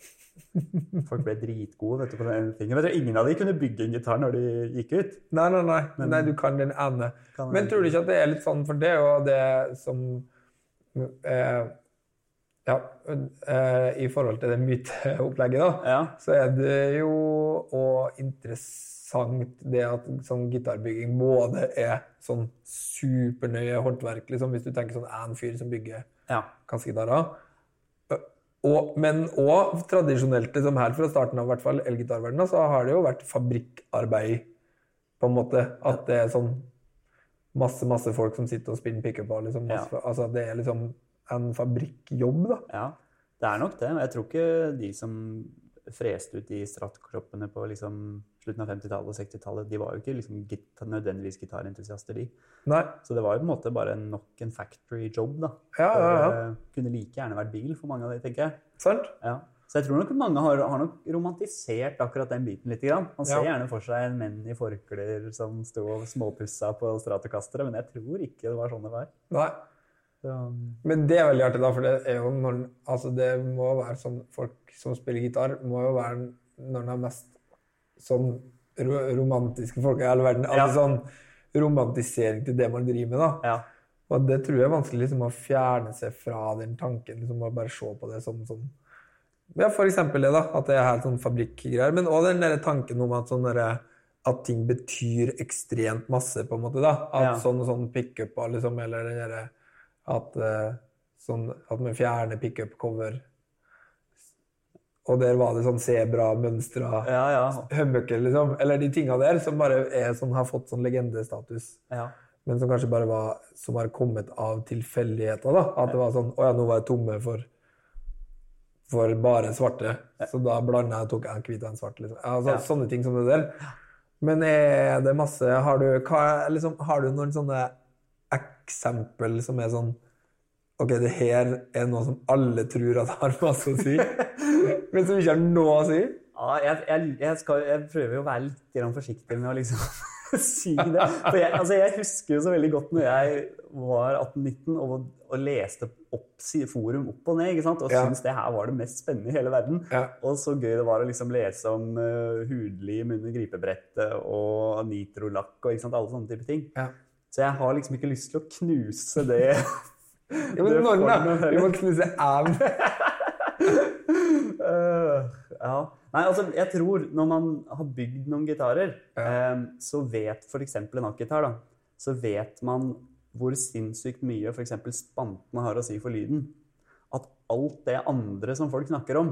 Folk ble dritgode vet du, på den tingen. Vet du, ingen av de kunne bygge en gitar når de gikk ut. Nei, nei, nei. Men- nei du kan den ene. Kan Men tror du ikke at det er litt sånn, for det er jo det som eh, Ja, eh, i forhold til det myteopplegget, da, Ja. så er det jo òg interessant det at sånn gitarbygging både er sånn supernøye håndverk, liksom, hvis du tenker sånn en fyr som bygger ja. kassegitarer. Og, men òg tradisjonelt, liksom her fra starten av, i hvert fall elgitarverdenen, så har det jo vært fabrikkarbeid, på en måte. At det er sånn masse, masse folk som sitter og spinner pickuper. Liksom. Ja. Altså, det er liksom en fabrikkjobb, da. Ja, det er nok det. Jeg tror ikke de som freste ut de strattkroppene på liksom slutten av 50-tallet og 60-tallet, de var jo ikke liksom git nødvendigvis gitarentusiaster, de. Nei. Så det var jo på en måte bare nok en factory job, da. Ja, ja, ja. For, eh, kunne like gjerne vært bil for mange av de, tenker jeg. Sant? Ja. Så jeg tror nok mange har, har nok romantisert akkurat den biten litt. Grann. Man ser Ja. gjerne for seg en menn i forklær som sto og småpussa på Stratokastere, men jeg tror ikke det var sånn det var. Nei. Men det er veldig artig, da, for det er jo når Altså, det må være sånn Folk som spiller gitar, må jo være når de er mest sånn ro romantiske folk i hele verden. Altså Ja. sånn romantisering til det man driver med, da. ja. Og det tror jeg er vanskelig liksom, å fjerne seg fra den tanken. Liksom, å bare se på det som sånn Ja, for eksempel det, da. At det er helt sånn fabrikkgreier. Men òg den der tanken om at, sånn derre- at ting betyr ekstremt masse, på en måte. da. At Ja. sånn og sånn pickuper, liksom, eller den derre at, eh, sånn, at vi fjerner pickup-cover. Og der var det sånn sebra-mønstra Ja, ja. humbucker, liksom. Eller de tinga der som bare er, sånn, har fått sånn legendestatus. ja. Men som kanskje bare var Som har kommet av tilfeldigheter. da. At det var sånn Å ja, nå var jeg tomme for for bare svarte. Så da blanda jeg tok jeg en hvit og en svart. Liksom. Altså, Ja. Sånne ting som det der. Men er det masse Har du, hva, liksom, har du noen sånne eksempel som er sånn Ok, det her er noe som alle tror at har masse å si, men som ikke har noe å si? Ja, jeg, jeg, jeg, skal, jeg prøver jo å være litt forsiktig med å liksom si det. For jeg, altså jeg husker jo så veldig godt når jeg var 18-19 og, og leste opp forum opp og ned, ikke sant? og Ja. syntes det her var det mest spennende i hele verden. Ja. Og så gøy det var å liksom lese om uh, hudlim under gripebrettet og nitrolakk og ikke sant? alle sånne type ting. Ja. Så jeg har liksom ikke lyst til å knuse det. Ja, men Norge, da? Vi må knuse æven. uh, ja. Nei, altså, jeg tror når man har bygd noen gitarer, eh, så vet f.eks. en akkitar, da, så vet man hvor sinnssykt mye f.eks. spantene har å si for lyden. At alt det andre som folk snakker om,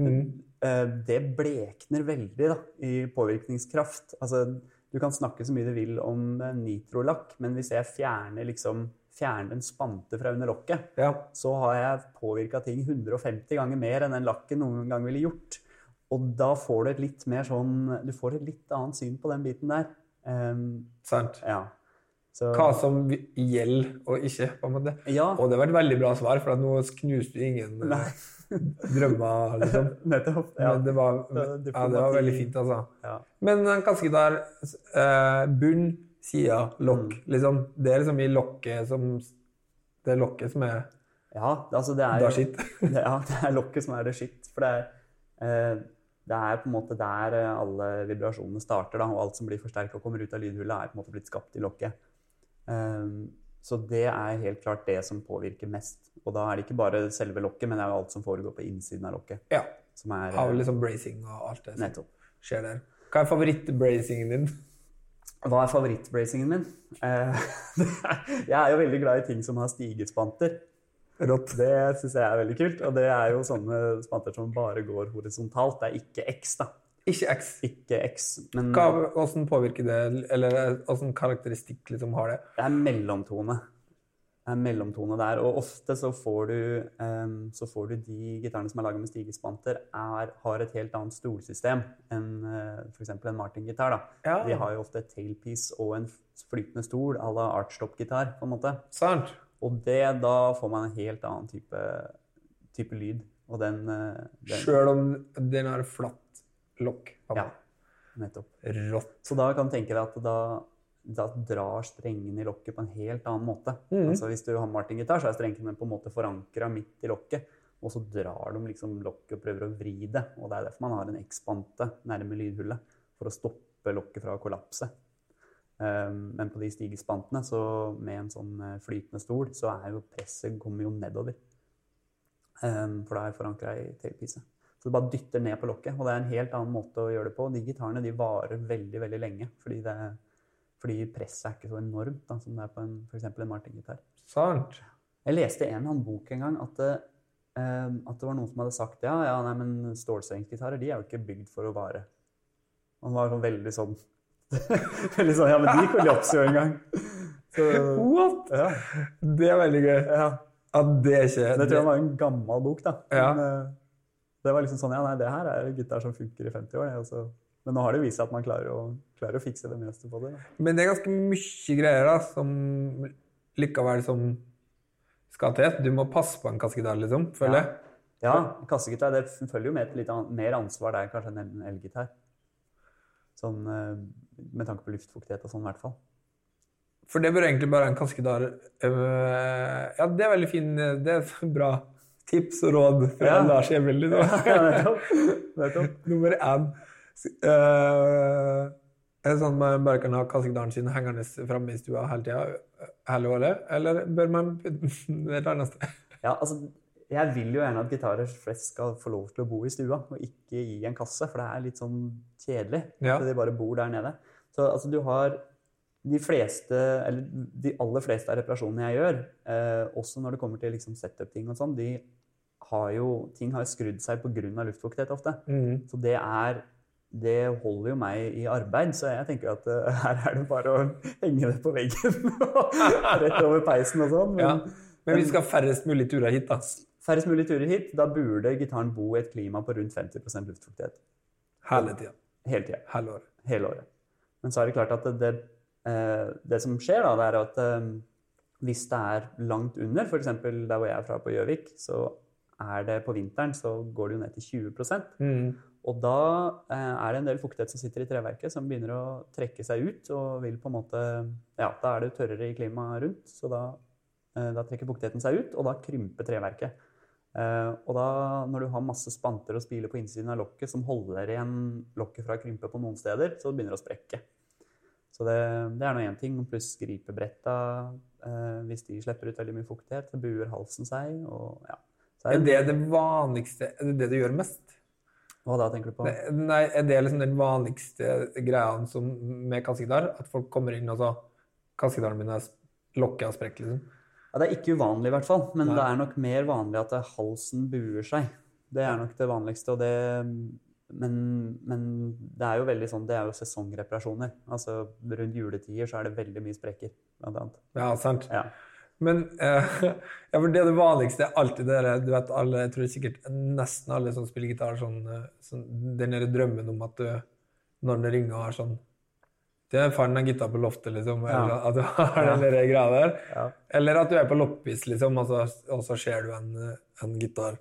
eh, det blekner veldig da, i påvirkningskraft. Altså, du kan snakke så mye du vil om eh, nitrolakk, men hvis jeg fjerner, liksom, fjerner en spante fra under lokket, Ja. så har jeg påvirka ting 150 ganger mer enn den lakken noen gang ville gjort. Og da får du et litt mer sånn Du får et litt annet syn på den biten der. Um, Sant. ja. Så, Hva som gjelder og ikke, på en måte. Ja. Og det var et veldig bra svar, for nå knuste du ingen eh, Nei. drømmer, liksom. Nettopp. Ja. Men det var, Det- ja, det var veldig fint, altså. Ja. Men en kassegitar, eh, bunn, side, lokk, Mm. liksom. Det er liksom i lokket som Det er lokket som er ja, altså det er det, ja, det er lokket som er det skitt. For det er, eh, det er på en måte der eh, alle vibrasjonene starter, da, og alt som blir forsterka og kommer ut av lydhullet, er på en måte blitt skapt i lokket. Ehm, så det er helt klart det som påvirker mest. Og da er det ikke bare selve lokket, men det er jo alt som foregår på innsiden av lokket. Ja. Som er Av eh, liksom bracing og alt det som Nettopp. skjer der. Hva er favorittbracingen din? Hva er favorittbracingen min? Eh, jeg er jo veldig glad i ting som har stigespanter. Rått. Det syns jeg er veldig kult. Og det er jo sånne spanter som bare går horisontalt. Det er ikke X, da. Ikke X. Ikke X, men Hva, hvordan påvirker det, eller hvordan karakteristikk liksom har det? det er mellomtone. Det er mellomtone der. Og ofte så får du, um, så får du de gitarene som er laget med stigespanter, er, har et helt annet stolsystem enn uh, f.eks. en Martin-gitar. Ja. De har jo ofte et tailpiece og en flytende stol à la artstop-gitar, på en måte. Sant? Og det, da får man en helt annen type, type lyd. Og den, eh, den Sjøl om den har flatt lokk. Ja, nettopp. Rått. Så da kan du tenke deg at da, da drar strengene i lokket på en helt annen måte. Mm. Altså Hvis du har Martin-gitar, så er strengene på en måte forankra midt i lokket. Og så drar de liksom lokket og prøver å vri det. Og det er derfor man har en X-spante nærme lydhullet. For å stoppe lokket fra å kollapse. Um, men på de stigespantene, så med en sånn eh, flytende stol, så er jo presset kommer jo nedover. Um, for da er jeg forankra i tailpiece. Så det bare dytter ned på lokket. Og det er en helt annen måte å gjøre det på. De gitarene de varer veldig veldig lenge. Fordi, det, fordi presset er ikke så enormt da, som det er på en, for eksempel en Martin-gitar. Sant. Jeg leste i en eller annen bok en gang at det, eh, at det var noen som hadde sagt ja, ja, nei, men stålstrengsgitarer de er jo ikke bygd for å vare. Han var sånn veldig sånn Veldig sånn Ja, men de kollapser jo en gang. Så, What? ja, Det er veldig gøy. ja. At det ikke Det tror jeg var en gammel bok, da. Ja. Men, eh, det var liksom sånn, ja, nei, det her er gitar som funker i 50 år. Altså. Men nå har det vist seg at man klarer å, klarer å fikse det meste på det. Da. Men det er ganske mye greier da, som likevel som skal til. Du må passe på en kassegitar, liksom, føler jeg. Ja, kassegitar det følger jo med et litt mer ansvar der kanskje enn en elgitar. Sånn eh, med tanke på luftfuktighet og sånn, i hvert fall. For det bør egentlig bare en kassegitar øh, Ja, det er veldig fin Det er bra tips og råd fra Ja. Lars Emil. Nummer én. Uh, er det sånn at man bare kan ha kassegitaren sin hengende framme i stua hele tida hele året? Eller bør man putte den et annet sted? Ja, altså, jeg vil jo gjerne at gitarer flest skal få lov til å bo i stua, og ikke i en kasse, for det er litt sånn kjedelig Ja. at de bare bor der nede. Så altså, du har de fleste, eller de aller fleste av reparasjonene jeg gjør, eh, også når det kommer til liksom setup-ting og sånn, de har jo, ting har skrudd seg av luftfuktighet ofte. Mm. Så det er det holder jo meg i arbeid, så jeg tenker at uh, her er det bare å henge det på veggen. Rett over peisen og sånn. Men Ja. Men vi skal færrest mulig turer hit, da. færrest mulig turer hit, da burde gitaren bo i et klima på rundt 50% luftfuktighet. Hele tida. Hele tida. Hele året. Hele året. Men så er det klart at det, det, det som skjer, da, det er at eh, hvis det er langt under, f.eks. der hvor jeg er fra på Gjøvik, så er det på vinteren så går det jo ned til 20 mm. Og da eh, er det en del fuktighet som sitter i treverket, som begynner å trekke seg ut. Og vil på en måte Ja, da er det tørrere i klimaet rundt, så da, eh, da trekker fuktigheten seg ut, og da krymper treverket. Eh, og da, når du har masse spanter og spiler på innsiden av lokket som holder igjen lokket fra å krympe på noen steder, så begynner det å sprekke. Så det, det er nå én ting. Pluss gripebretta, eh, hvis de slipper ut veldig mye fuktighet, så buer halsen seg. og ja. Så Er det det vanligste Er det det du gjør mest? Hva da, tenker du på? Nei, Nei, er det liksom den vanligste greia som med kassegitar? At folk kommer inn og så Kassegitaren min er lokket og sprekker, liksom? Ja, Det er ikke uvanlig, i hvert fall. Men Nei. det er nok mer vanlig at halsen buer seg. Det er nok det vanligste. og det... Men, men det er jo veldig sånn, det er jo sesongreparasjoner. Altså Rundt juletider så er det veldig mye sprekker, blant annet. Ja, sant. Ja. Men eh, ja, for det det vanligste er alltid det der, du vet, alle, jeg tror sikkert nesten alle som spiller gitar, sånn, eh, sånn, den der drømmen om at du, når det ringer har sånn Det er faren en gitar på loftet, liksom. Eller Ja. at du har den der greia der. Ja. Eller at du er på loppis, liksom, og så, og så ser du en, eh, en gitar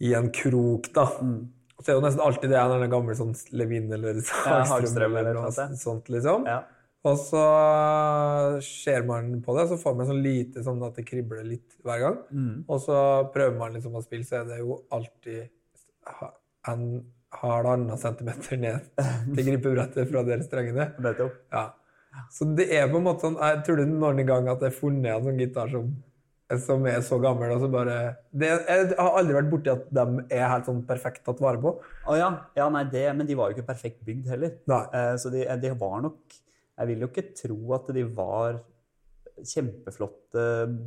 i en krok, da. Mm. Så er det jo nesten alltid det en eller annen gammel sånn Levin eller Hagstrøm eller eller noe sånt, liksom. Ja. Og så ser man på det, så får man sånn lite sånn at det kribler litt hver gang. Mm. Og så prøver man liksom å spille, så er det jo alltid en halvannen centimeter ned til gripebrettet fra der strengene. Ja. Så det er på en måte sånn Jeg tror du noen gang at jeg har funnet en sånn gitar som, som er så gammel, og så bare det, Jeg har aldri vært borti at de er helt sånn perfekt tatt vare på. Å ja. ja nei, det, men de var jo ikke perfekt bygd heller. Eh, så de, de var nok Jeg vil jo ikke tro at de var kjempeflotte,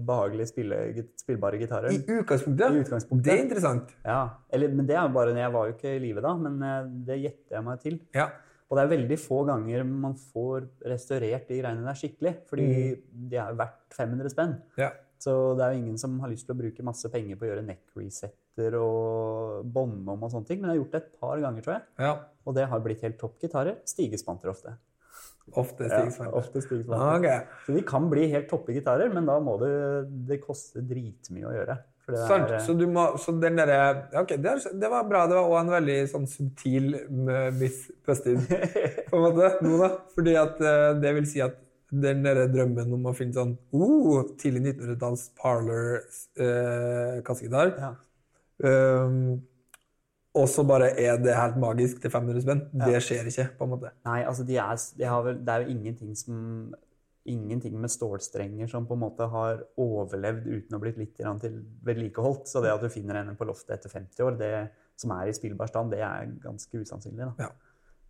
behagelige, spille, spillbare gitarer. I utgangspunktet. I utgangspunktet. Det er interessant. Ja, eller, men det er jo bare Jeg var jo ikke i live da, men eh, det gjetter jeg meg til. Ja. Og det er veldig få ganger man får restaurert de greiene der skikkelig, fordi de er verdt 500 spenn. ja. Så det er jo ingen som har lyst til å bruke masse penger på å gjøre neck resetter og båndom og sånne ting, men jeg har gjort det et par ganger, tror jeg. ja. Og det har blitt helt topp gitarer. Stigespanter ofte. Ofte stigespanter. Ja, ofte stigespanter. Ah, ok. Så de kan bli helt toppe gitarer, men da må det, det koste dritmye å gjøre. Sant. er, eh, Så, du må, så den derre Ok, det, er, det var bra. Det var òg en veldig sånn subtil uh, Miss Busted, på en måte, nå, da. Fordi at eh, det vil si at den derre drømmen om å finne sånn oh, tidlig 1900-talls parlor-kassegitar. Eh, ja. um, Og så bare er det helt magisk til 500 spenn. Det skjer ikke, på en måte. Nei, altså de er, de har vel, det er jo ingenting som Ingenting med stålstrenger som på en måte har overlevd uten å blitt litt til vedlikeholdt. Så det at du finner henne på loftet etter 50 år, det som er i spillbar stand, det er ganske usannsynlig. Da. Ja.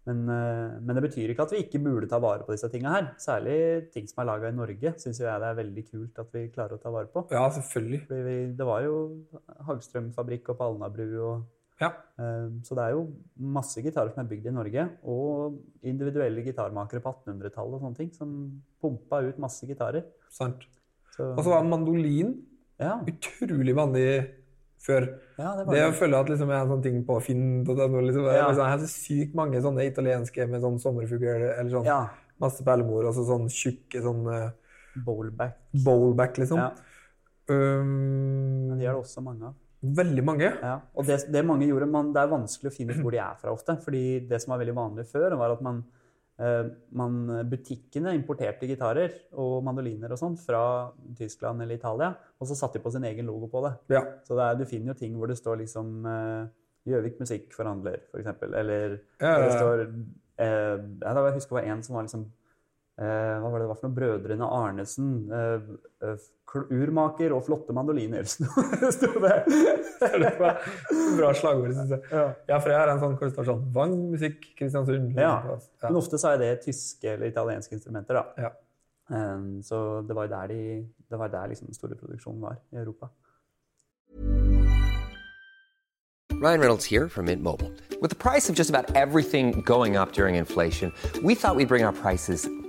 Men, eh, men det betyr ikke at vi ikke burde ta vare på disse tinga her. Særlig ting som er laga i Norge, syns jeg det er veldig kult at vi klarer å ta vare på. Ja, selvfølgelig. Vi, det var jo Hagstrøm-fabrikk og Alnabru og Ja. Eh, Så det er jo masse gitarer som er bygd i Norge, og individuelle gitarmakere på 1800-tallet og sånne ting, som pumpa ut masse gitarer. Sant. Og så var mandolin ja, utrolig vanlig før. ja, det Det å føle at liksom, jeg har en sånn ting på Finn liksom, ja. liksom, Jeg har så sykt mange sånne italienske med sånn sommerfugl eller sånn Ja. masse perlemor og så sånn tjukke sånn uh, Bowlback. bowlback, liksom. Ja. Um, Men de er det også mange av. Veldig mange. Ja. Og det, det mange gjorde, man, det er vanskelig å finne ut hvor de er fra ofte. fordi det som var veldig vanlig før, var at man, eh, man butikkene importerte gitarer og mandoliner og sånn fra Tyskland eller Italia, og så satte de på sin egen logo på det. Ja. Så det er, du finner jo ting hvor det står liksom eh, Gjøvik Musikkforhandler, for eksempel. Eller Ja, ja, det står eh, Jeg husker det var en som var liksom eh, Hva var det det var for noe? Brødrene Arnesen. eh, eh, urmaker og flotte mandoliner, sto det. Bra slagord, syns jeg. Ja. Ja, for jeg har en sånn hvor det står sånn Vang musikk, Kristiansund. Ja. Ja. Men ofte så er det tyske eller italienske instrumenter, da. Ja. Um, så det var der, de, det var der liksom den store produksjonen var i Europa. Ryan Reynolds here from Mint Mobile. With the price of just about everything going up during inflation, we thought we'd bring our prices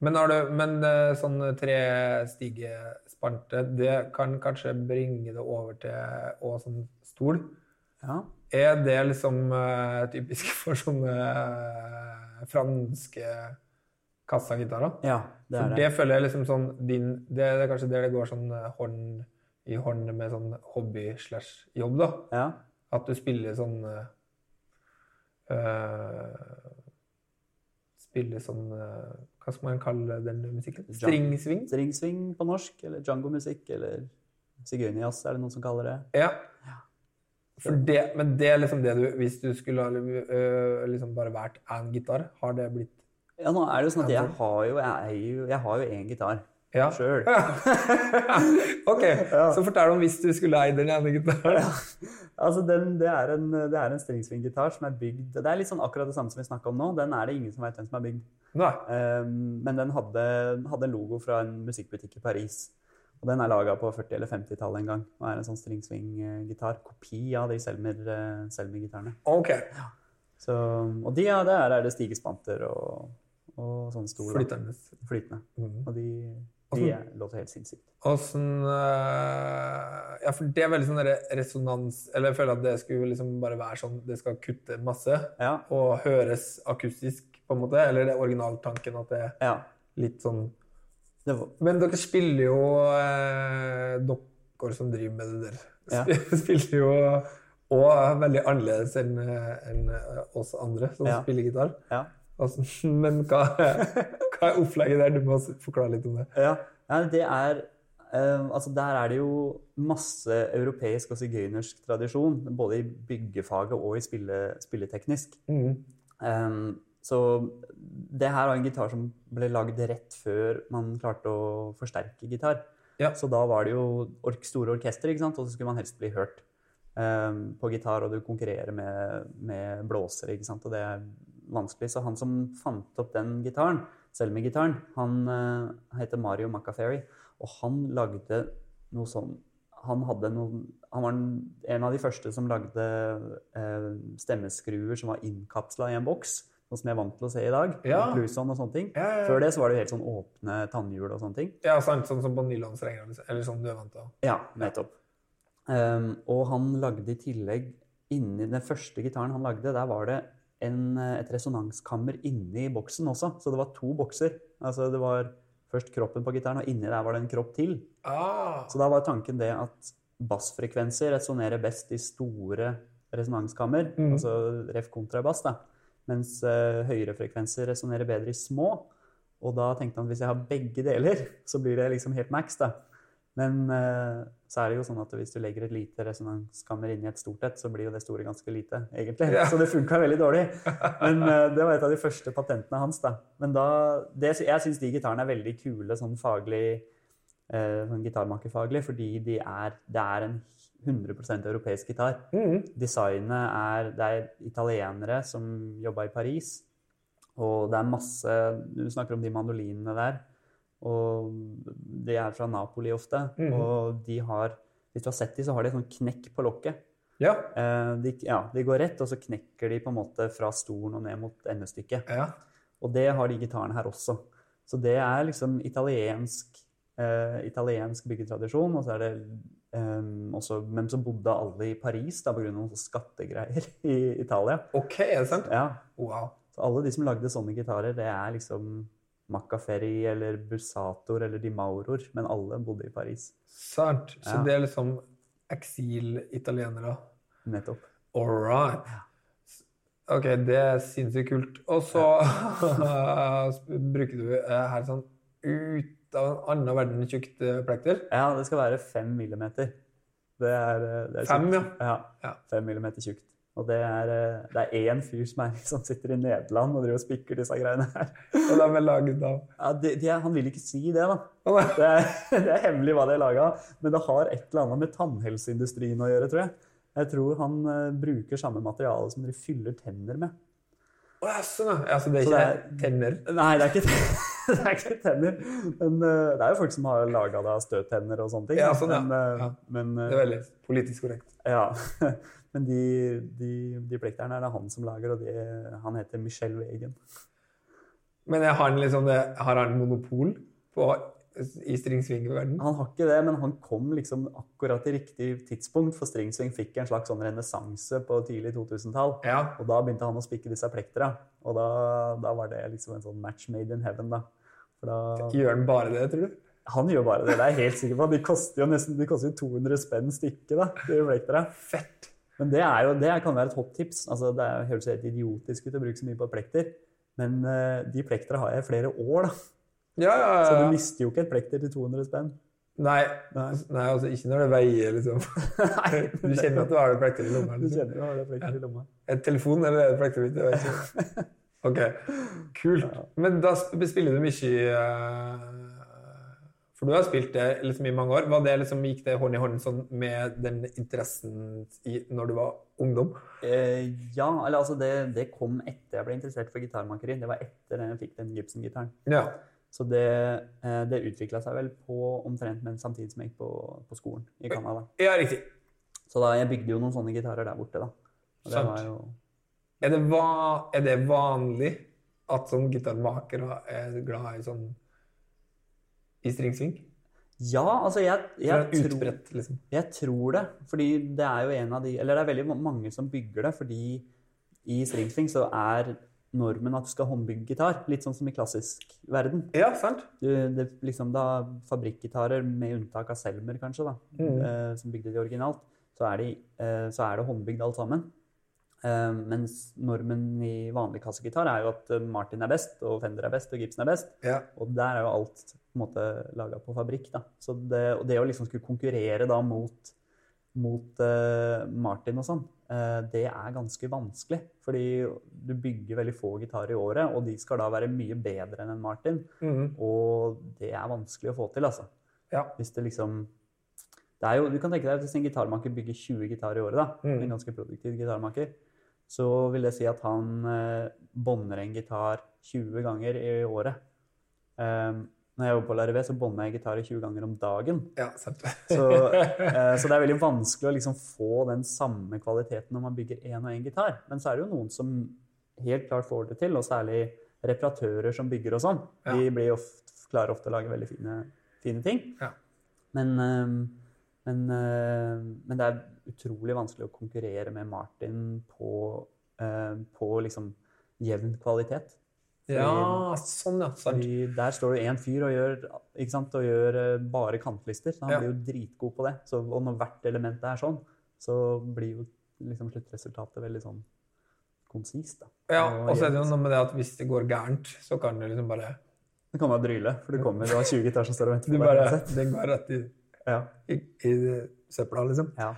Men har du Men øh, sånn trestigespante, det kan kanskje bringe det over til òg sånn stol. Ja. Er det liksom øh, typisk for sånne øh, franske kassagitarer? ja, det er det det. føler jeg liksom sånn din Det er kanskje der det går sånn hånd i hånd med sånn hobby slash jobb, da. Ja. At du spiller sånn øh, Spiller sånn øh, Hva skal man kalle den musikken? Stringsving? Stringsving på norsk, eller jango-musikk, eller sigøynerjazz, er det noen som kaller det. Ja. For det, men det er liksom det du Hvis du skulle ha øh, liksom bare vært én gitar, har det blitt Ja, nå er det jo sånn at jeg har jo, jeg jo, jeg har jo én gitar Ja. sjøl. ok, så fortell om hvis du skulle eid den ene gitaren. Altså, den, det er en, det er en stringsving-gitar som er bygd Det er litt sånn akkurat det samme som vi snakka om nå. Den er det ingen som veit hvem som er bygd. Um, men den hadde, hadde en logo fra en musikkbutikk i Paris. Og den er laga på 40- eller 50-tallet en gang. Og er en sånn stringsving-gitar. Kopi av de Selmer-gitarene. Selmer-gitarene. Ok. Så, og de, ja, der er det stigespanter og, og sånne store. Flytende. Flytende. Mm -hmm. Og de, de er- låter helt sinnssykt. Åssen øh, Ja, for det er veldig sånn resonans Eller jeg føler at det skulle liksom bare være sånn Det skal kutte masse Ja. og høres akustisk, på en måte. Eller det er originaltanken at det er ja. litt sånn Det Men dere spiller jo eh, Dere som driver med det der, Ja. spiller jo og veldig annerledes enn en oss andre som Ja. spiller gitar. Altså, men hva, hva er opplegget der? Du må forklare litt om det. Ja, ja det er Uh, Altså, der er det jo masse europeisk og sigøynersk tradisjon, både i byggefaget og i spille, spilleteknisk. Mm. Um, så det her var en gitar som ble lagd rett før man klarte å forsterke gitar. Ja. Så da var det jo ork store orkester, ikke sant? og så skulle man helst bli hørt um, på gitar, og du konkurrerer med, med blåsere, ikke sant? og det er vanskelig. Så han som fant opp den gitaren, Selmi-gitaren, han uh, heter Mario Macaferri, og han lagde noe sånn han, hadde noen, han var en- av de første som lagde eh, stemmeskruer som var innkapsla i en boks, noe som jeg er vant til å se i dag. Ja. Og sånne ting. Ja, ja, ja. Før det så var det jo helt sånn åpne tannhjul og sånne ting. Ja, sant, sånn som på nylonstrenger, eller sånn du er vant til. Ja, nettopp. Um, og han lagde i tillegg inni den første gitaren han lagde, der var det en, eh, et resonanskammer inni boksen også. Så det var to bokser. Altså det var først kroppen på gitaren, og inni der var det en kropp til. Ah, Så da var tanken det at bassfrekvenser resonnerer best i store resonanskammer, mm. altså ref kontrabass, da. Mens uh, høyere frekvenser resonnerer bedre i små. Og da tenkte han at hvis jeg har begge deler, så blir det liksom helt max, da. Men eh, så er det jo sånn at hvis du legger et lite resonanskammer inni et stort et, så blir jo det store ganske lite, egentlig. Ja. Så det funka veldig dårlig. Men eh, det var et av de første patentene hans, da. Men da det, Jeg syns de gitarene er veldig kule sånn faglig eh, sånn gitarmakerfaglig, fordi de er, det er en 100% europeisk gitar. Mm. Designet er Det er italienere som jobba i Paris. Og det er masse Du snakker om de mandolinene der. Og de er fra Napoli ofte. Mhm. Og de har Hvis du har sett de, så har de et sånn knekk på lokket. Ja. Eh, de, ja, de går rett, og så knekker de på en måte fra stolen og ned mot endestykket. ja. Og det har de gitarene her også. Så det er liksom italiensk, eh, italiensk byggetradisjon. Og så er det Um, også Men så bodde alle i Paris da, pga. noen skattegreier i Italia. Ok, er det sant? Ja, Wow. Så alle de som lagde sånne gitarer, det er liksom Macaferri eller Bussator eller de Mauror, men alle bodde i Paris. Sant. Så Ja. det er liksom eksil-italienere. Nettopp. All right. Ok, det er sinnssykt kult. Og så bruker du eh, her sånn ut av en annen verden tjukt eh, plekter. Ja, det skal være fem millimeter. Det er, eh, det er Fem, tjukt. ja. Ja. Fem millimeter tjukt. Og det er, eh, det er én fyr som, er, som sitter i Nederland og driver og spikker disse greiene her. Og de er laget av Ja, de er, han vil ikke si det, da. Det er, det er hemmelig hva de er laga av. Men det har et eller annet med tannhelseindustrien å gjøre, tror jeg. Jeg tror han eh, bruker samme materiale som de fyller tenner med. Å, sånn, ja. Altså, det er ikke det er- tenner. Nei, det er ikke, det er ikke tenner. Men eh, det er jo folk som har laga det av støttenner og sånne ting. Ja, sånn, ja. Men, eh, Ja. men, eh, Det er veldig politisk korrekt. Ja. Men de, de, de plekterne er det han som lager, og de, han heter Michel Wegen. Men har han liksom det, har han monopol på i stringsving-verden? Han har ikke det, men han kom liksom akkurat i riktig tidspunkt, for Stringsving fikk en slags sånn renessanse på tidlig 2000-tall. Ja. Og da begynte han å spikke disse plektera. Og da, da var det liksom en sånn match made in heaven, da. Da Gjør han bare det, tror du? Han gjør bare det, det er jeg helt sikker på. De koster jo nesten de koster 200 spenn stykket, da, de plektera. Fett. Men det, er jo, det kan være et hot tips. Altså, det høres helt idiotisk ut å bruke så mye på plekter. Men uh, de plektera har jeg i flere år, da. Ja, ja, Så du mister jo ikke et plekter til 200 spenn. Nei, Nei. nei, altså ikke når det veier, liksom. Du kjenner at du har det plekter i lomma? Du Liksom. kjenner jo har det plekter i lomma. Et telefon eller er det plekter mitt? Jeg vet ikke. Ok, kult. Men da spiller du mye eh, For du har spilt det liksom i mange år. Var det liksom, gikk det hånd i hånd sånn med den interessen i, når du var ungdom? Eh, ja, eller altså det, det kom etter jeg ble interessert for gitarmakeri. Det var etter jeg fikk den Gibson-gitaren. Ja. Så det, eh, det utvikla seg vel på omtrent men samtidig som jeg gikk på, på skolen i Canada. ja, riktig. Så da, jeg bygde jo noen sånne gitarer der borte, da. Og det Sant. var jo Er det, va er det vanlig at sånn gitarmakere er glad i sånn i stringsving? Ja, altså jeg, Jeg jeg, tror, liksom. jeg tror det. Fordi det er jo en av de Eller det er veldig mange som bygger det, fordi i stringsving så er normen at du skal håndbygge gitar. Litt sånn som i klassisk verden. Ja, sant? Du, det, liksom da Fabrikkgitarer, med unntak av Selmer kanskje, da, Mm. eh, som bygde de originalt, så er, de, eh, så er det håndbygd alt sammen. Eh, mens normen i vanlig kassegitar er jo at eh, Martin er best, og Fender er best, og Gibson er best. Ja. Og der er jo alt på en måte laga på fabrikk. da. Så det, og det å liksom skulle konkurrere da mot, mot uh, Martin og sånn, uh, det er ganske vanskelig. Fordi du bygger veldig få gitarer i året, og de skal da være mye bedre enn en Martin. Mhm. Og det er vanskelig å få til, altså. Ja. Hvis det liksom det er jo, Du kan tenke deg at hvis en gitarmaker bygger 20 gitarer i året, da, Mm. en ganske produktiv gitarmaker, så vil det si at han eh, bånder en gitar 20 ganger i året. Um, når jeg jobber på LRV, så bånder jeg gitarer 20 ganger om dagen. ja, sant. Så, eh, så det er veldig vanskelig å liksom få den samme kvaliteten når man bygger én og én gitar. Men så er det jo noen som helt klart får det til, og særlig reparatører som bygger og sånn. De Ja. blir ofte, klarer ofte å lage veldig fine, fine ting. Ja. Men, eh, men, eh, men det er utrolig vanskelig å konkurrere med Martin på, eh, på liksom jevn kvalitet. Ja, sånn, ja. Sant. Fordi der står det én fyr og gjør, sant, og gjør eh, bare kantlister. Så han Ja. blir jo dritgod på det. Så, og når hvert element er sånn, så blir jo liksom sluttresultatet veldig sånn konsist. da. Ja, og så er det jo noe med det at hvis det går gærent, så kan du liksom bare Det kan bare dryle, for du kommer, du har 20 gitarer som står og venter på deg. Det går rett i, Ja. i, i søpla, liksom. ja.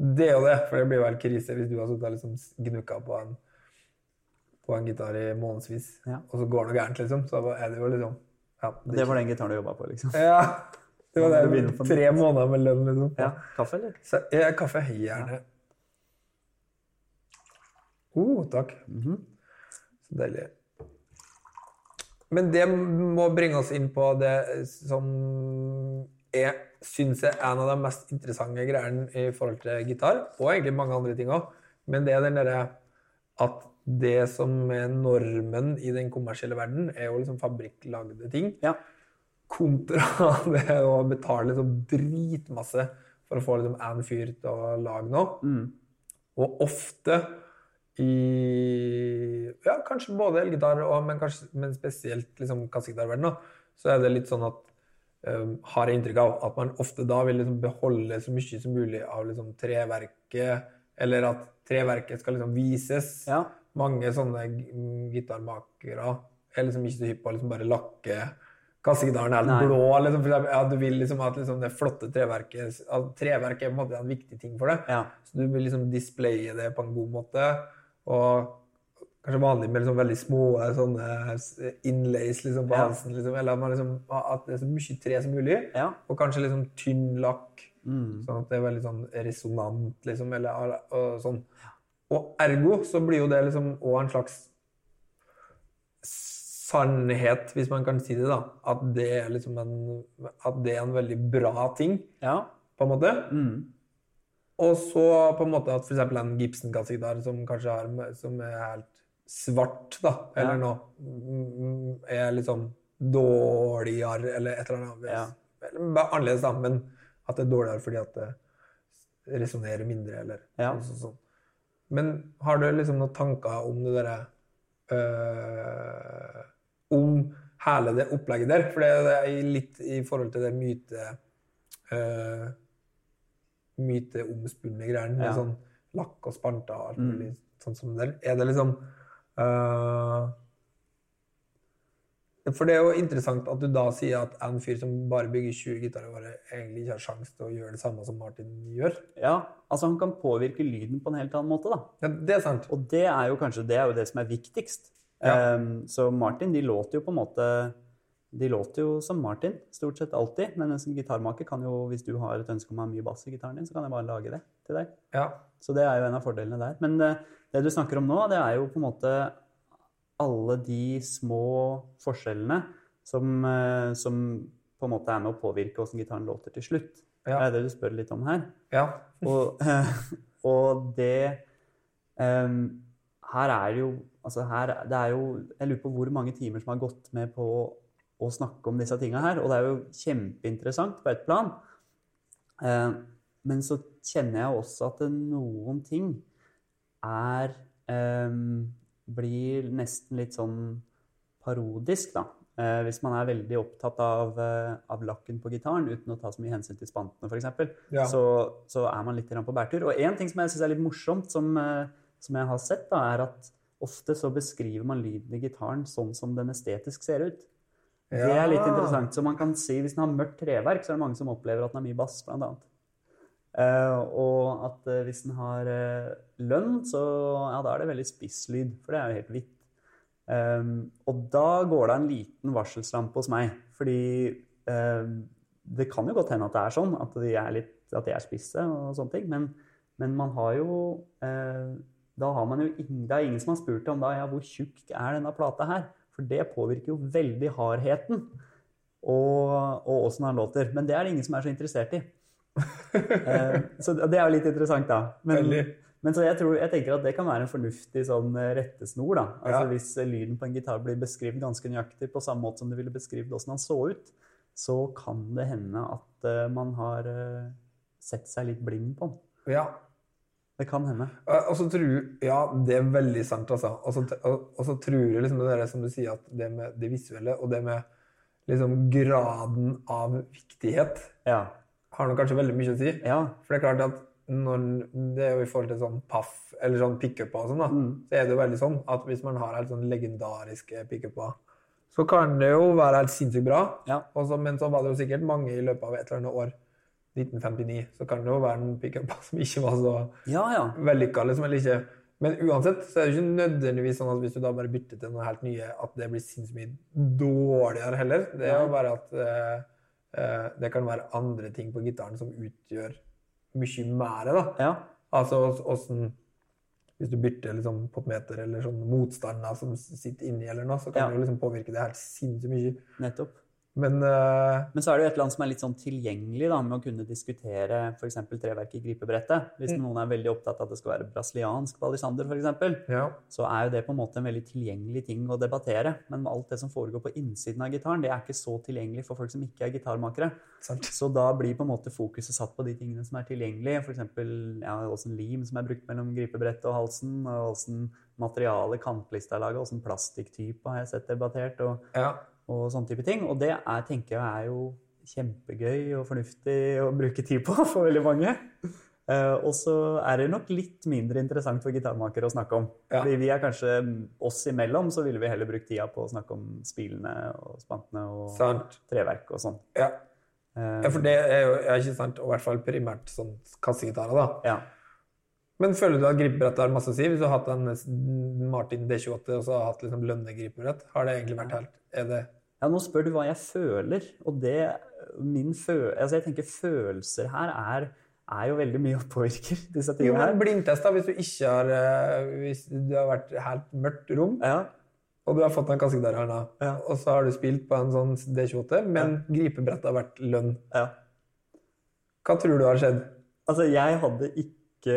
Det jo det, for det blir vel krise hvis du har sittet og liksom gnukka på en, på en gitar i månedsvis, Ja. og så går det noe gærent, liksom. Så er det jo liksom ja, det, Det var den gitaren du jobba på, liksom. Ja. Det var det. Tre måneder med lønn, liksom. Ja, Kaffe, eller? Så, ja, kaffe. Gjerne. Oh, takk. Mhm. Så deilig. Men det må bringe oss inn på det som jeg syns er en av de mest interessante greiene i forhold til gitar, og egentlig mange andre ting òg. Men det er den derre at det som er normen i den kommersielle verden, er jo liksom fabrikklagde ting. Ja. Kontra det å betale liksom dritmasse for å få liksom en fyr til å lage noe. Mm. Og ofte i Ja, kanskje både elgitar, og, men, kanskje, men spesielt liksom, kassegitarverdenen, så er det litt sånn at har jeg inntrykk av at man ofte da vil liksom beholde så mye som mulig av liksom, treverket, eller at treverket skal liksom vises. Ja. Mange sånne g- gitarmakere er liksom ikke så hypp på å liksom bare lakke kassegitaren helt blå. Liksom, ja, du vil liksom at liksom, det flotte treverket at Treverk er på en måte en viktig ting for deg. Ja. Så du vil liksom displaye det på en god måte. Og kanskje vanlig med liksom veldig små sånne inlays liksom på Ja. halsen. Liksom, eller at, man liksom, at det er så mye tre som mulig. Ja. Og kanskje liksom tynn lakk. Mm. Sånn at det er veldig sånn resonant, liksom. Eller og sånn. Og ergo så blir jo det liksom òg en slags sannhet, hvis man kan si det, da. At det er liksom en, at det er en veldig bra ting, ja. på en måte. Mm. Og så på en måte at f.eks. en Gibson-gassgitar som kanskje har, som er helt svart, da, eller Ja. noe, mm, er liksom dårligere, eller et eller annet. Ja. Annerledes, da, men at det er dårligere fordi at det resonnerer mindre, eller Ja. sånn, sånn, sånn. Men har du liksom noen tanker om det derre øh, Om hele det opplegget der? For det er litt i forhold til det myte... øh, myteomspunne greiene med Ja. sånn lakk og spanter og alt Mm. mulig sånn som det der. Er det liksom For det er jo interessant at du da sier at en fyr som bare bygger 20 gitarer, bare egentlig ikke har sjanse til å gjøre det samme som Martin gjør. ja. Altså, han kan påvirke lyden på en helt annen måte, da. Ja, det er sant. Og det er jo kanskje det, er jo det som er viktigst. Ja. Um, så Martin, de låter jo på en måte De låter jo som Martin, stort sett alltid. Men en som gitarmaker kan jo, hvis du har et ønske om å ha mye bass i gitaren din, så kan jeg bare lage det til deg. Ja. Så det er jo en av fordelene der. Men eh, det du snakker om nå, det er jo på en måte alle de små forskjellene som, eh, som på en måte er med å påvirke åssen gitaren låter til slutt. Ja. Det er det du spør litt om her. ja. Og, og det um, Her er jo Altså her, det er jo Jeg lurer på hvor mange timer som har gått med på å snakke om disse tinga her. Og det er jo kjempeinteressant på et plan. Uh, men så kjenner jeg også at noen ting er um, Blir nesten litt sånn parodisk, da. Uh, hvis man er veldig opptatt av, uh, av lakken på gitaren uten å ta så mye hensyn til spantene, f.eks Ja. så, så er man litt på bærtur. Og én ting som jeg syns er litt morsomt, som, uh, som jeg har sett, da, er at ofte så beskriver man lyden i gitaren sånn som den estetisk ser ut. Det er litt interessant. Så man kan si, hvis den har mørkt treverk, så er det mange som opplever at den har mye bass, blant annet. Eh, og at eh, hvis den har eh, lønn, så ja, da er det veldig spiss lyd, for det er jo helt hvitt. Og da går det en liten varselslampe hos meg, fordi det kan jo godt hende at det er sånn, at de er, litt, at de er spisse og sånne ting, men, men man har jo eh, Da har man jo ingen, det er ingen som har spurt om da, ja, hvor tjukk er denne plata her? For det påvirker jo veldig hardheten og, og åssen den låter. Men det er det ingen som er så interessert i. Eh, så det er jo litt interessant, da. Men, men så jeg, tror, jeg tenker at det kan være en fornuftig sånn eh, rettesnor. da. Altså Ja. Hvis eh, lyden på en gitar blir beskrevet ganske nøyaktig på samme måte som du ville beskrevet åssen han så ut, så kan det hende at uh, man har uh, sett seg litt blind på den. ja. Det kan hende. Og så tror Ja, det er veldig sant, altså. Og så, og, og så tror jeg liksom det der som du sier, at det med det visuelle og det med liksom graden av viktighet Ja. Har nok kanskje veldig mye å si. Ja. For det er klart at når det er jo i forhold til sånn paff eller sånn pickuper og sånn, da, Mm. så er det jo veldig sånn at hvis man har helt sånn legendariske pickuper, så kan det jo være helt sinnssykt bra. Ja. Også, men så var det jo sikkert mange i løpet av et eller annet år, 1959, så kan det jo være noen pickuper som ikke var så ja, ja. vellykka, liksom, eller ikke. Men uansett så er det ikke nødvendigvis sånn at hvis du da bare bytter til noe helt nye, at det blir sinnssykt mye dårligere heller. Det er jo bare at eh, det kan være andre ting på gitaren som utgjør mye mer, da. ja. Altså åssen Hvis du bytter liksom potmeter eller sånn motstander som sitter inni, eller noe, så kan Ja. det liksom påvirke det helt sinnssykt mye. Nettopp. Men uh, Men så er det jo et eller annet som er litt sånn tilgjengelig da, med å kunne diskutere f.eks. treverket i gripebrettet. Hvis Mm. noen er veldig opptatt av at det skal være brasiliansk palisander, f.eks., ja. så er jo det på en måte en veldig tilgjengelig ting å debattere. Men alt det som foregår på innsiden av gitaren, det er ikke så tilgjengelig for folk som ikke er gitarmakere. Sant. Så da blir på en måte fokuset satt på de tingene som er tilgjengelige. F.eks. Ja, åssen lim som er brukt mellom gripebrettet og halsen, og åssen materiale kantlister er laga, åssen plastikktype har jeg sett debattert, og, Ja. Og sånne type ting. Og det er, tenker jeg er jo kjempegøy og fornuftig å bruke tid på for veldig mange. Uh, og så er det nok litt mindre interessant for gitarmakere å snakke om. Ja. Fordi vi er kanskje oss imellom, så ville vi heller brukt tida på å snakke om spilene og spantene og Sant. treverk og sånn. Ja. Uh, ja, for det er jo ja, ikke sant, og i hvert fall primært sånn kassegitarer, da. ja. Men føler du at gripebrettet har masse å si? Hvis du har hatt en Martin D28 og så har hatt liksom lønnegripebrett, har det egentlig vært helt Er det Ja, nå spør du hva jeg føler, og det min fø altså Jeg tenker følelser her er, er jo veldig mye og påvirker disse Jo, tingene her. men blindtest, da, hvis du ikke har eh, Hvis du har vært helt mørkt rom, Ja, og du har fått en der her da, Ja. og så har du spilt på en sånn D28, men gripebrettet har vært lønn, ja. hva tror du har skjedd? Altså, jeg hadde ikke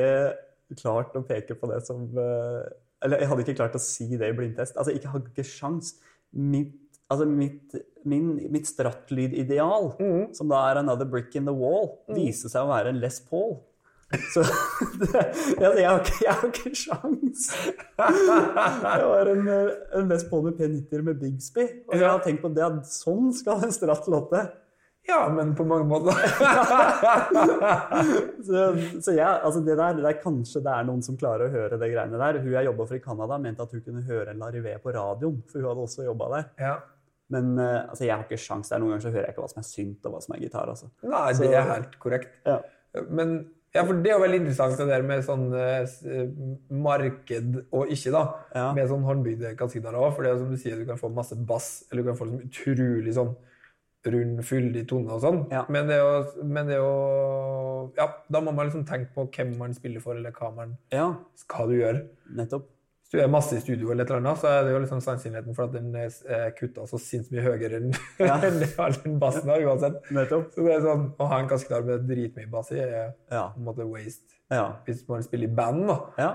klart å peke på det som eh, Eller jeg hadde ikke klart å si det i blindtest. Altså, jeg hadde ikke sjans. Mitt, altså, mitt, min, mitt strattlyd-ideal, som da er 'Another Brick in the Wall', viste seg å være en Les Paul. Så det, altså, jeg, har ikke, jeg har ikke sjans. Det var en, en Les Paul med P90 med Bigsby. Og jeg har tenkt på det at sånn skal en stratt låte. Ja, men på mange måter. Så, så ja, altså det der, det der, Kanskje det er noen som klarer å høre det greiene der. Hun jeg jobba for i Canada, mente at hun kunne høre en Larivé på radioen. For hun hadde også jobba der. ja. Men eh, altså, jeg har ikke sjans der. Noen ganger så hører jeg ikke hva som er synt, og hva som er gitar. Altså. Nei, det er helt korrekt. Ja. Men ja, for det er jo veldig interessant det der med sånn eh, marked og ikke, da. Ja. Med sånn håndbygde kassegitarer òg. For det er som du sier, du kan få masse bass, eller du kan få liksom utrolig sånn rund, fyldig tone og sånn. Ja. Men, det jo, men det er jo Ja, da må man liksom tenke på hvem man spiller for, eller hva man ja, skal du gjøre. nettopp. Du er masse i studio, eller et eller annet, så er det jo liksom sannsynligheten for at den er kutta så sinnssykt mye høyere enn Ja. den bassen har, uansett. Nettopp. Så det er sånn, Å ha en kassegitar med dritmye bass i er Ja. på en måte waste. ja. Hvis man spiller i band, da. ja.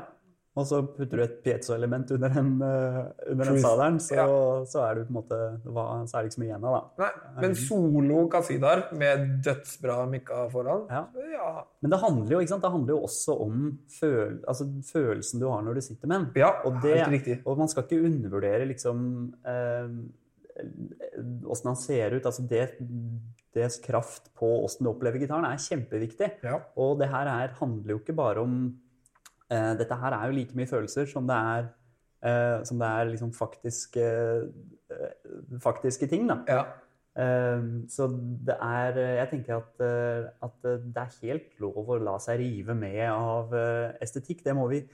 Og så putter du et piezo-element under en, eh, under den sadelen, så, Ja. så er du på en måte Så er det ikke så mye igjen av, da. Nei, men solo Kasidar med dødsbra mikka foran, Ja. ja. Men det handler jo? Det handler jo også om føl altså, følelsen du har når du sitter med den. Ja, og, det, helt riktig. og man skal ikke undervurdere liksom åssen han ser ut. Altså det, dets kraft på åssen du opplever gitaren, er kjempeviktig. Ja. Og det her er, handler jo ikke bare om eh, Dette her er jo like mye følelser som det er, eh, som det er liksom faktiske, eh, faktiske ting, da. ja. Eh, Så det er Jeg tenker at, eh, at det er helt lov å la seg rive med av eh, estetikk. Det må vi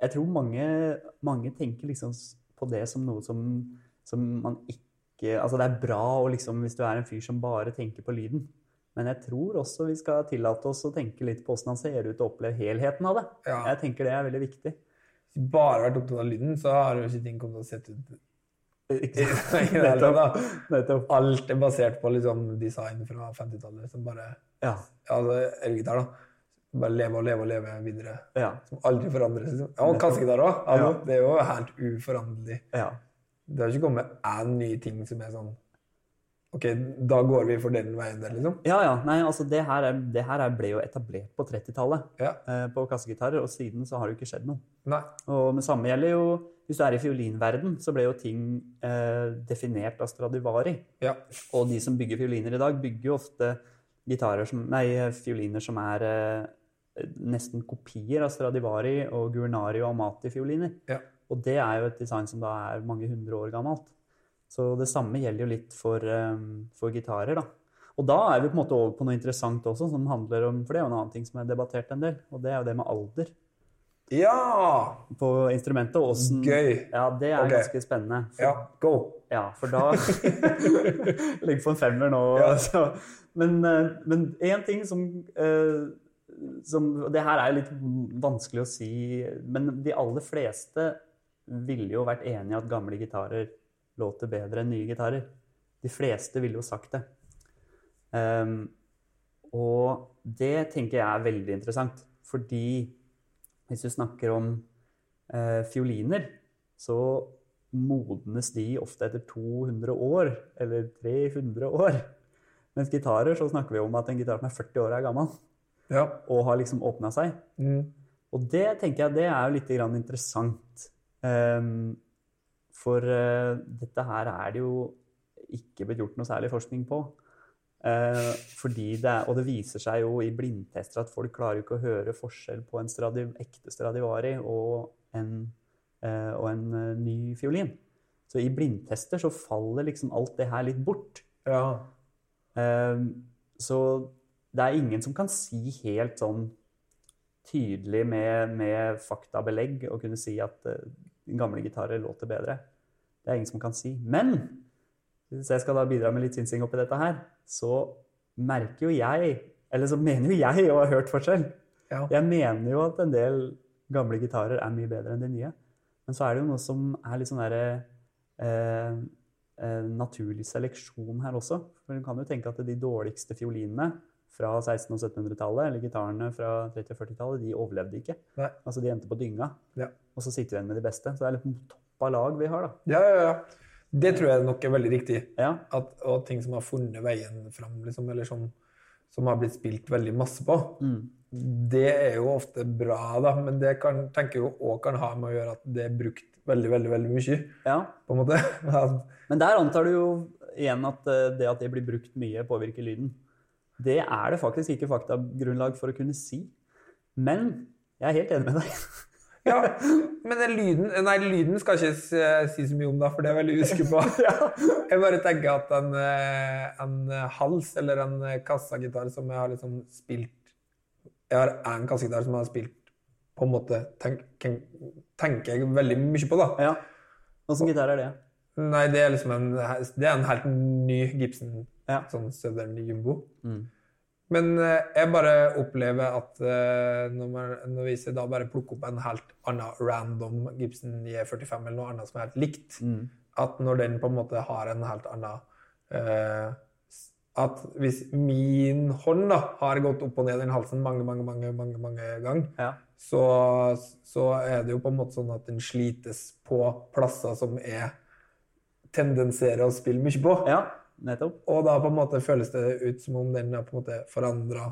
Jeg tror mange, mange tenker liksom på det som noe som, som man ikke Altså det er bra å liksom, hvis du er en fyr som bare tenker på lyden. Men jeg tror også vi skal tillate oss å tenke litt på åssen han ser ut, og oppleve helheten av det. Ja. Jeg tenker det er veldig viktig. Hvis du bare vært opptatt av lyden, så har jo ikke ting kommet til å sette ut Nettopp. Nettopp. Alt er basert på liksom design fra 50-tallet som bare Ja. Ja, altså elgitar, da. Bare leve og leve og leve videre. Ja. Som aldri forandres. Liksom. Ja, og kassegitar òg. Altså, Ja. Det er jo helt uforanderlig. ja. Det har ikke kommet én ny ting som er sånn OK, da går vi for den veien der, liksom. Ja, ja. Nei, altså det her, er, det her er, ble jo etablert på 30-tallet Ja. eh, på kassegitarer, og siden så har det jo ikke skjedd noe. Nei. Og med samme gjelder jo Hvis du er i fiolinverden, så ble jo ting eh, definert av Stradivari. Ja. Og de som bygger fioliner i dag, bygger jo ofte gitarer som, nei, fioliner som er eh, nesten kopier av Stradivari og Guernari og Amati-fioliner. Ja. Og det er jo et design som da er mange hundre år gammelt. Så det samme gjelder jo litt for, eh, for gitarer, da. Og da er vi på en måte over på noe interessant også, som handler om For det er jo en annen ting som er debattert en del, og det er jo det med alder Ja! på instrumentet. og hvordan- Gøy. Ja, det er okay. ganske spennende. For, Ja, go! ja, for da Ligger på en femmer nå. Ja. Så. Men eh, men én ting som, eh, som Det her er jo litt vanskelig å si, men de aller fleste ville jo vært enig i at gamle gitarer låter bedre enn nye gitarer. De fleste ville jo sagt det. Um, og det tenker jeg er veldig interessant, fordi hvis du snakker om uh, fioliner, så modnes de ofte etter 200 år, eller 300 år. Mens gitarer, så snakker vi om at en gitar som er 40 år er gammel, Ja. og har liksom åpna seg. Mm. Og det tenker jeg det er jo litt grann interessant. Ehm, for uh, dette her er det jo ikke blitt gjort noe særlig forskning på. Uh, det og det viser seg jo i blindtester at folk klarer jo ikke å høre forskjell på en stradi, ekte Stradivari og en, uh, og en ny fiolin. Så i blindtester så faller liksom alt det her litt bort. Ja. Så det er ingen som kan si helt sånn tydelig med, med faktabelegg og kunne si at gamle gitarer låter bedre. Det er ingen som kan si. Men hvis jeg skal da bidra med litt synsing oppi dette her, så merker jo jeg, eller så mener jo jeg å ha hørt forskjell. Ja. Jeg mener jo at en del gamle gitarer er mye bedre enn de nye. Men så er det jo noe som er litt sånn derre eh, eh, naturlig seleksjon her også. For du kan jo tenke at de dårligste fiolinene fra 1600- og 1700-tallet, eller gitarene fra 30- og 40-tallet, de overlevde ikke. Nei. Altså de endte på dynga. Ja. Og så sitter vi igjen med de beste. Så det er litt topp av lag vi har, da. Ja, ja, ja. Det tror jeg nok er veldig riktig. Ja. At, og ting som har funnet veien fram, liksom, eller som, som har blitt spilt veldig masse på. Det er jo ofte bra, da, men det kan, tenker jeg òg kan ha med å gjøre at det er brukt veldig, veldig veldig mye. ja. på en måte. Men der antar du jo igjen at eh, det at det blir brukt mye, påvirker lyden. Det er det faktisk ikke faktagrunnlag for å kunne si. Men jeg er helt enig med deg. Ja, men den lyden, nei, lyden skal ikke si, si så mye om, da, for det er jeg veldig usikker på. Jeg bare tenker at en, eh, en hals eller en kassagitar som jeg har liksom spilt Jeg har en kassagitar som jeg har spilt på en måte tenk, tenker jeg veldig mye på, da. Ja. Åssen gitar er det? Nei, det er liksom en, det er en helt ny Gibson, Ja. sånn Southern Jumbo. Mm. Men eh, jeg bare opplever at eh, når, man, når vi da bare plukker opp en helt annen random Gibson J45 eller noe annet som er helt likt, Mm. at når den på en måte har en helt annen eh, At hvis min hånd da har gått opp og ned i den halsen mange, mange, mange, mange, mange ganger, Ja. så, så er det jo på en måte sånn at den slites på plasser som er tendenserer å spille mye på. ja, nettopp. Og da på en måte føles det ut som om den har på en måte forandra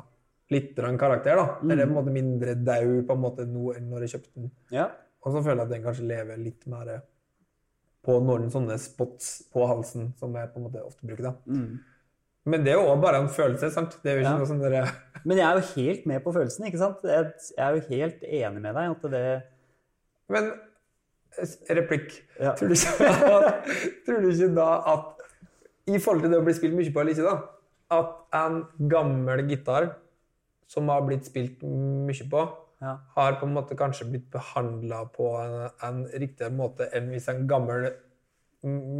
litt karakter. da. Mm. Eller på en måte mindre daud på en måte nå enn når jeg kjøpte den. Ja. Og så føler jeg at den kanskje lever litt mer på noen sånne spots på halsen som jeg på en måte ofte bruker. da. Mm. Men det er jo bare en følelse, sant? Det er jo ikke Ja. noe sånn dere... Men jeg er jo helt med på følelsen, ikke sant? Jeg er jo helt enig med deg at det Men replikk. Ja. Tror, du ikke, tror du ikke da at I forhold til det å bli spilt mye på eller ikke, da At en gammel gitar som har blitt spilt mye på, Ja. har på en måte kanskje blitt behandla på en, en riktigere måte enn hvis en gammel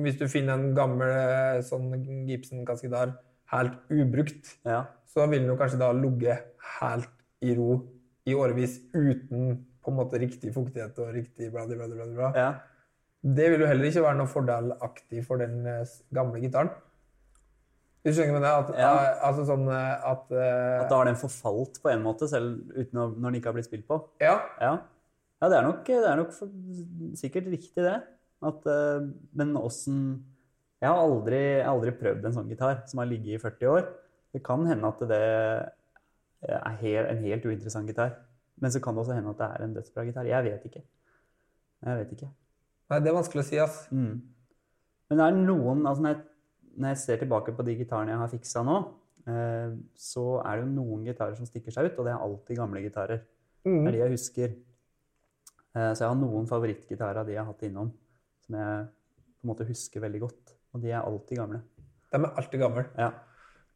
Hvis du finner en gammel eh, sånn Gibson-kassegitar helt ubrukt, Ja. så vil den jo kanskje da ligge helt i ro i årevis uten på en måte riktig fuktighet og riktig bla, bla, bla, bla, bla. ja. Det vil jo heller ikke være noe fordelaktig for den eh, gamle gitaren. Du skjønner med det? At, Ja. eh, altså sånn eh, at, At da har den forfalt på en måte, selv uten å, når den ikke har blitt spilt på. Ja. Ja, ja det er nok, det er nok for, sikkert riktig det. At, men åssen Jeg har aldri, aldri prøvd en sånn gitar som har ligget i 40 år. Det kan hende at det er helt, en helt uinteressant gitar. Men så kan det også hende at det er en dødsbra gitar. Jeg vet ikke. Jeg vet ikke. Nei, det er vanskelig å si, ass. Mm. Men det er noen altså når, jeg, når jeg ser tilbake på de gitarene jeg har fiksa nå, eh, så er det jo noen gitarer som stikker seg ut, og det er alltid gamle gitarer. Det er de jeg husker. Eh, så jeg har noen favorittgitarer av de jeg har hatt innom, som jeg på en måte husker veldig godt. Og de er alltid gamle. De er alltid gamle. Ja.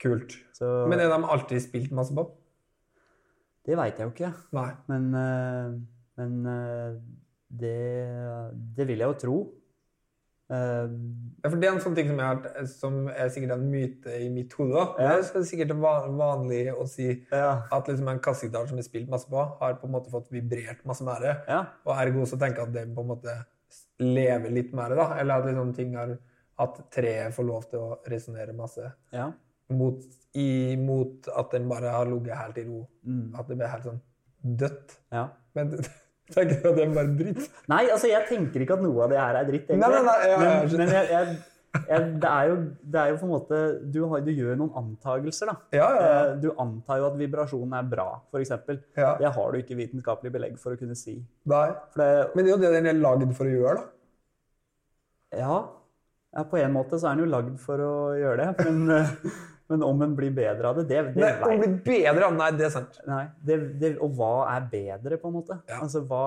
Kult. Så Men er de alltid spilt masse på? det veit jeg jo ikke. Nei. Men, eh, men eh, det, det vil jeg jo tro. Eh, Ja, for Det er en sånn ting som, jeg har, som er sikkert en myte i mitt hode. Ja. Det er sikkert vanlig å si ja. at liksom en kassegitar som er spilt masse på, har på en måte fått vibrert masse mer. ja. Og ergo så tenker at det på en måte lever litt mer, da. Eller at liksom ting har At treet får lov til å resonnere masse. ja. Mot, i, mot at den bare har ligget helt i ro. Mm. At det blir helt sånn dødt. ja. Men tenker du at det er bare dritt? Nei, altså jeg tenker ikke at noe av det her er dritt, egentlig. Nei, nei, nei, ja, ja, men, men jeg, jeg, jeg, det, er jo, det er jo på en måte Du, har, du gjør noen antagelser, da. Ja, ja, ja. Eh, Du antar jo at vibrasjonen er bra, f.eks. Ja. Det har du ikke vitenskapelig belegg for å kunne si. Nei. Det, Men det er jo det den er lagd for å gjøre, da. ja, ja, på en måte så er den jo lagd for å gjøre det, men, eh, men om en blir bedre av det, det, det Nei, Om blir bedre. Nei, det er sant. Nei, det, det, og hva er bedre, på en måte? Ja. Altså, hva,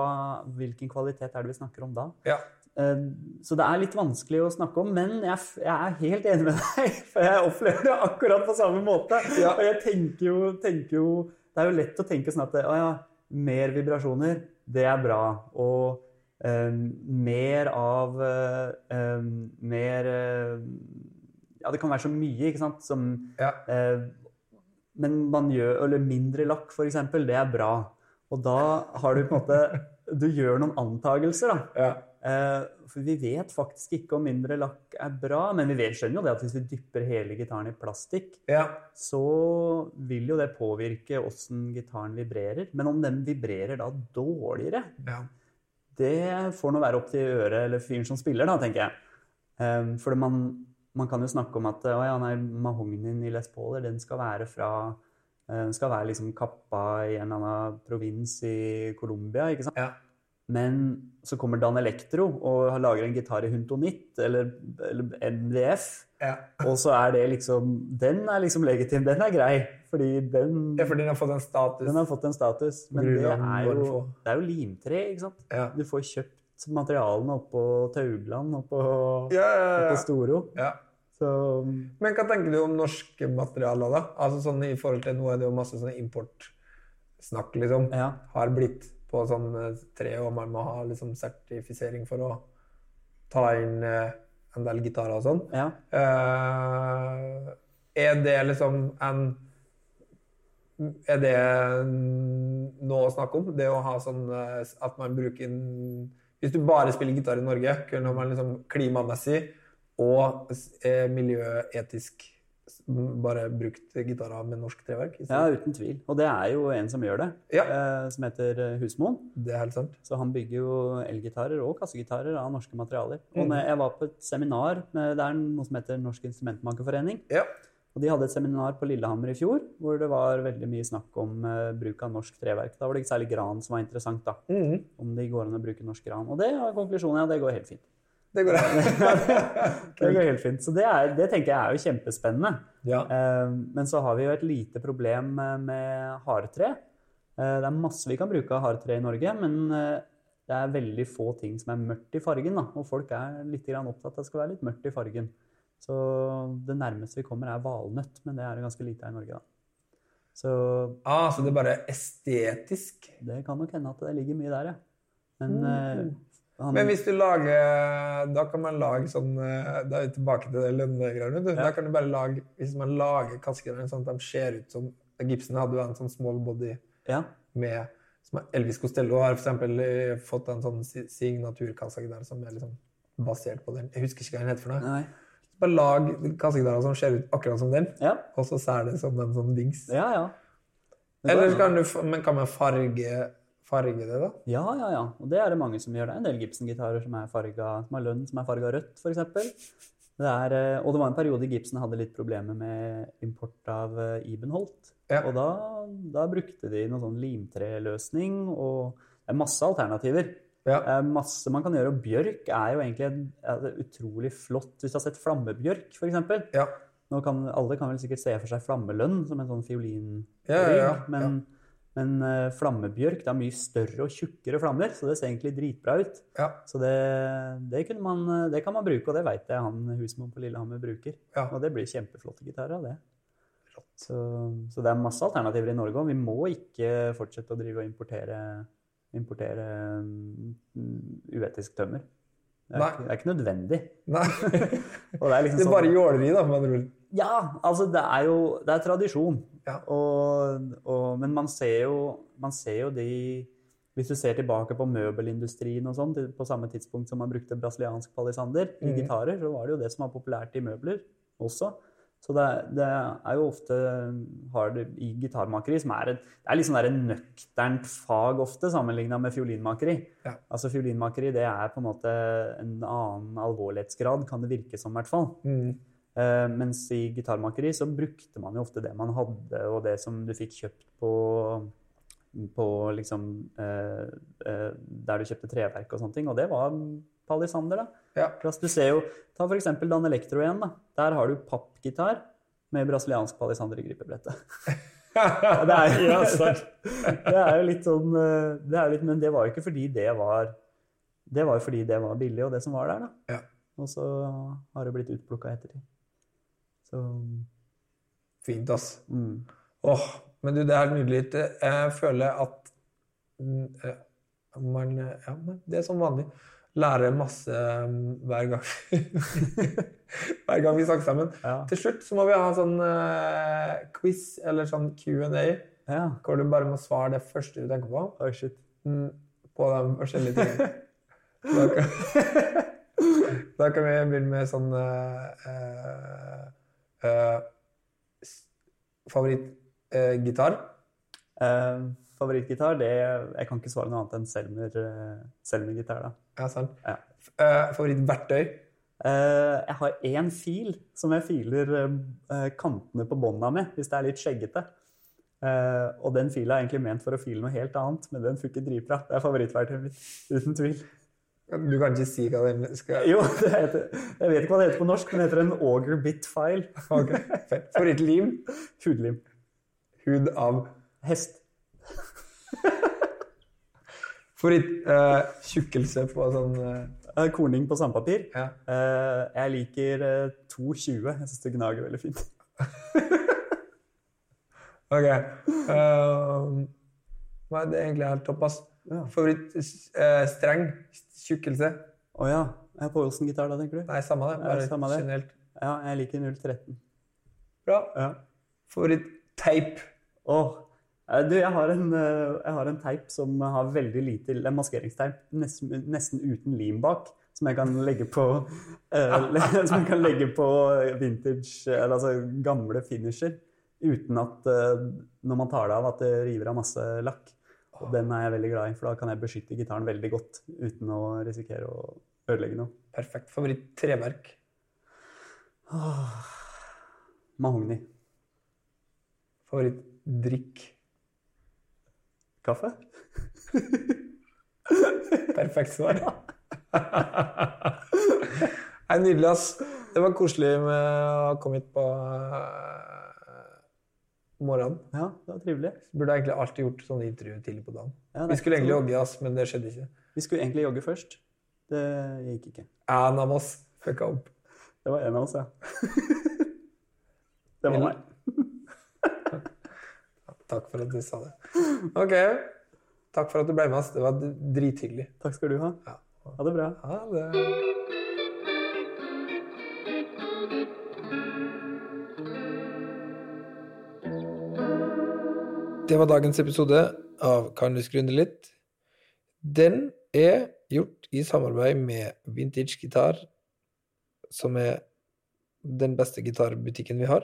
Hvilken kvalitet er det vi snakker om da? Ja. Eh, Så det er litt vanskelig å snakke om, men jeg, jeg er helt enig med deg. For jeg opplever det akkurat på samme måte. Ja. Og jeg tenker jo, tenker jo Det er jo lett å tenke sånn at å ja, mer vibrasjoner, det er bra. Og um, mer av eh, Mer eh, Ja, det kan være så mye, ikke sant, som Ja. Eh, men man gjør, eller mindre lakk, eksempel, det er bra. Og da har du på en måte Du gjør noen antagelser, da. Ja. Eh, for vi vet faktisk ikke om mindre lakk er bra, men vi vet, skjønner jo det at hvis vi dypper hele gitaren i plastikk, ja. så vil jo det påvirke åssen gitaren vibrerer. Men om den vibrerer da dårligere, ja. det får nå være opp til øret eller fyren som spiller, da, tenker jeg. Um, for man, man kan jo snakke om at å ja, nei, mahognien i Les Pauler, den skal være fra eh, Den skal være liksom kappa i en eller annen provins i Colombia, ikke sant? Ja. Men så kommer Dan Electro og lager en gitar i Huntonitt eller, eller MDF. ja. Og så er det liksom Den er liksom legitim. Den er grei. Fordi den, Ja, for den har fått en status. den har fått en status. Men det er jo, det er jo limtre, ikke sant? Ja. Du får kjøpt materialene oppå Taugland, oppå, Ja, ja, oppå ja. Storo. ja. Så Men hva tenker du om norske materialer, da? Altså sånn i forhold til Nå er det jo masse sånn importsnakk, liksom. ja. Har blitt på sånn eh, tre, og man må ha liksom sertifisering for å ta inn eh, en del gitarer og sånn. ja. Uh, er det liksom en Er det noe å snakke om? Det å ha sånn at man bruker Hvis du bare spiller gitar i Norge, kunne man liksom klimamessig og eh, miljøetisk bare brukt gitarer med norsk treverk? ja, uten tvil. Og det er jo en som gjør det, Ja. eh, som heter eh, Husmoen. Det er helt sant. Så han bygger jo elgitarer og kassegitarer av norske materialer. Og Mm. når jeg var på et seminar, med- det er noe som heter Norsk Instrumentmakerforening. Ja. Og de hadde et seminar på Lillehammer i fjor hvor det var veldig mye snakk om uh, bruk av norsk treverk. Da var det ikke særlig gran som var interessant, da. Mhm. Om det går an å bruke norsk gran. Og det var konklusjonen, ja, det går helt fint. Det går Det går helt fint. Så det, er, det tenker jeg er jo kjempespennende. Ja. Eh, Men så har vi jo et lite problem med- med hardtre. Eh, Det er masse vi kan bruke av hardtre i Norge, men eh, det er veldig få ting som er mørkt i fargen. Da. Og folk er litt opptatt av at det skal være litt mørkt i fargen. Så det nærmeste vi kommer, er valnøtt, men det er det ganske lite her i Norge. da. Så Ah, så det er bare estetisk? det kan nok hende at det ligger mye der, ja. Men, eh, han, Men hvis du lager Da kan man lage sånn eh, Da er vi tilbake til det lønnegreiene. Ja. Da kan du bare lage Hvis man lager kassegreiene sånn at de ser ut som Gibson hadde jo en sånn small body ja, med som Elvis Costello har eksempel eh, fått en sånn si- signaturkassegitar som er liksom basert på den. Jeg husker ikke hva den heter for noe. nei, Bare lag kassegitarer som ser ut akkurat som den, ja, og så ser det som en sånn dings. ja. ja. Eller så kan du, men kan man farge, farge det, da? Ja, ja, ja. Og det er det mange som gjør. Det er en del Gibson-gitarer som som har lønn som er farga rødt, f.eks. Det er, eh, og det var en periode Gibson hadde litt problemer med import av eh, Ibenholt. Ja. Og da, da brukte de noe sånn limtreløsning, og det er masse alternativer. Ja. Det er masse man kan gjøre, og bjørk er jo egentlig en, er utrolig flott. Hvis du har sett flammebjørk, f.eks. Ja. Nå kan, alle kan vel sikkert se for seg flammelønn som en sånn fiolinrygg, Ja, ja, ja, men, men eh, flammebjørk det er mye større og tjukkere flammer, så det ser egentlig dritbra ut. Ja. Så det, det, man, eh, det kan man bruke, og det veit jeg han husmoren på Lillehammer bruker. Ja. Og det blir kjempeflotte gitarer av det. Så, så det er masse alternativer i Norge, og vi må ikke fortsette å drive og importere, importere mm, uetisk tømmer. Det er, ikke, det er ikke nødvendig. Nei. Det liksom Det er sånn- bare jåleri, da, med andre ord. Ja, altså det er jo det er tradisjon. Ja. Og, og, men man ser, jo, man ser jo de Hvis du ser tilbake på møbelindustrien og sånn, på samme tidspunkt som man brukte brasiliansk palisander i Mhm. gitarer, så var det jo det som var populært i møbler også. Så det, det er jo ofte har det i gitarmakeri, som er et, det er litt sånn der nøkternt fag ofte, sammenligna med fiolinmakeri. Ja. Altså Fiolinmakeri det er på en måte en annen alvorlighetsgrad, kan det virke som, i hvert fall. Mm. Eh, mens i gitarmakeri så brukte man jo ofte det man hadde, og det som du fikk kjøpt på, på liksom eh, eh, Der du kjøpte treverk og sånne ting. Og det var palisander, da. Ja. Du ser jo, Ta for eksempel Dan Electro igjen. da. Der har du pappgitar med brasiliansk palisander i gripebrettet. Det, er, Ja, det er jo litt sånn det er litt, Men det var jo ikke fordi det var Det var jo fordi det var billig, og det som var der. da. Ja. Og så har det blitt utplukka ettertid. Så Fint, ass. mm. Åh, men du, det er nydelig. Jeg føler at mm, eh, man Ja, men det er som vanlig. Lærer masse mm, hver gang. hver gang vi snakker sammen. Ja. Til slutt så må vi ha sånn uh, quiz eller sånn Q&A, ja. hvor du bare må svare det første du tenker på. Oh, shit. mm, På de forskjellige tingene. Da kan, da kan vi begynne med sånn uh, eh, eh, s- Favorittgitar? Uh, favorittgitar, det Jeg kan ikke svare noe annet enn Selmer, eh, Selmer-gitar, da. ja, sant. Ja. Eh, favorittverktøy? Uh, jeg har én fil som jeg filer eh, kantene på bånda med, hvis det er litt skjeggete. Eh, og den fila er egentlig ment for å file noe helt annet, men den funker dritbra. Det er favorittverktøyet mitt, uten tvil. Du kan ikke si hva den skal Jo, det heter, jeg vet ikke hva det heter på norsk, men det heter en auger bit file. Ok, fett. Favorittlim? Hudlim. Hud av Hest. Favoritt-tjukkelse på sånn eh, Eh, Korning på sandpapir. Ja. Uh, jeg liker eh, 2,20. Jeg syns det gnager veldig fint. Ok. Uh, hva er det egentlig helt topp, ass? Ja. Favorittstreng? Tjukkelse? Å ja. Jeg er på Olsen-gitar da, tenker du? Nei, samme det. Ja, samme det. generelt. Ja, jeg liker 013. Bra. Ja. Favoritt-teip? Åh, eh, du, jeg har, en, eh, jeg har en teip som har veldig lite En maskeringsteip nesten, nesten uten lim bak. Som jeg kan legge på eh, Som jeg kan legge på vintage, eller altså gamle finisher. Uten at eh, når man tar det av, at det river av masse lakk. Og den er jeg veldig glad i, for da kan jeg beskytte gitaren veldig godt uten å risikere å ødelegge noe. Perfekt. Favoritt-treverk? Mahogni. Favoritt-drikk? Kaffe? Perfekt svar. Nydelig, ass. Det var koselig med å komme hit på eh, morgenen. Ja, det var trivelig. Burde egentlig alltid gjort sånne intervjuer tidlig på dagen. Ja, Vi skulle egentlig jogge, ass, men det skjedde ikke. Vi skulle egentlig jogge først. Det gikk ikke. En av oss fucka opp. Det var en av oss, ja. det var meg. Takk for at du sa det. Ok. Takk for at du ble med oss. Det var drithyggelig. Takk skal du ha. Ha det bra. Ha det. Det var dagens episode av Kan du skru litt? Den er gjort i samarbeid med Vintage Gitar, som er den beste gitarbutikken vi har.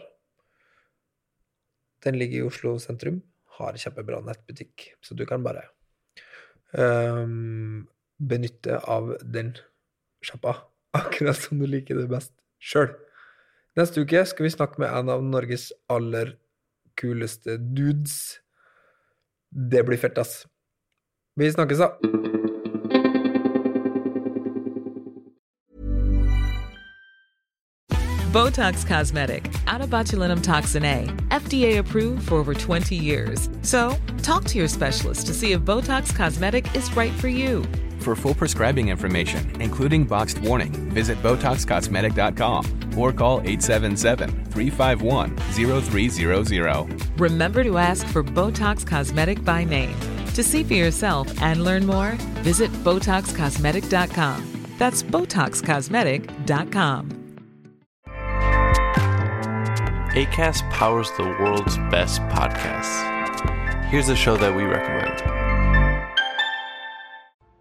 Den ligger i Oslo sentrum, har kjempebra nettbutikk, så du kan bare um, benytte av den sjappa, akkurat som du liker det best sjøl. Neste uke skal vi snakke med en av Norges aller kuleste dudes. Det blir fett, ass. Vi snakkes. Botox Cosmetic, out of botulinum toxin A, FDA approved for over 20 years. So, talk to your specialist to see if Botox Cosmetic is right for you. For full prescribing information, including boxed warning, visit BotoxCosmetic.com or call 877-351-0300. Remember to ask for Botox Cosmetic by name. To see for yourself and learn more, visit BotoxCosmetic.com. That's BotoxCosmetic.com. ACAST powers the world's best podcasts. Here's a show that we recommend.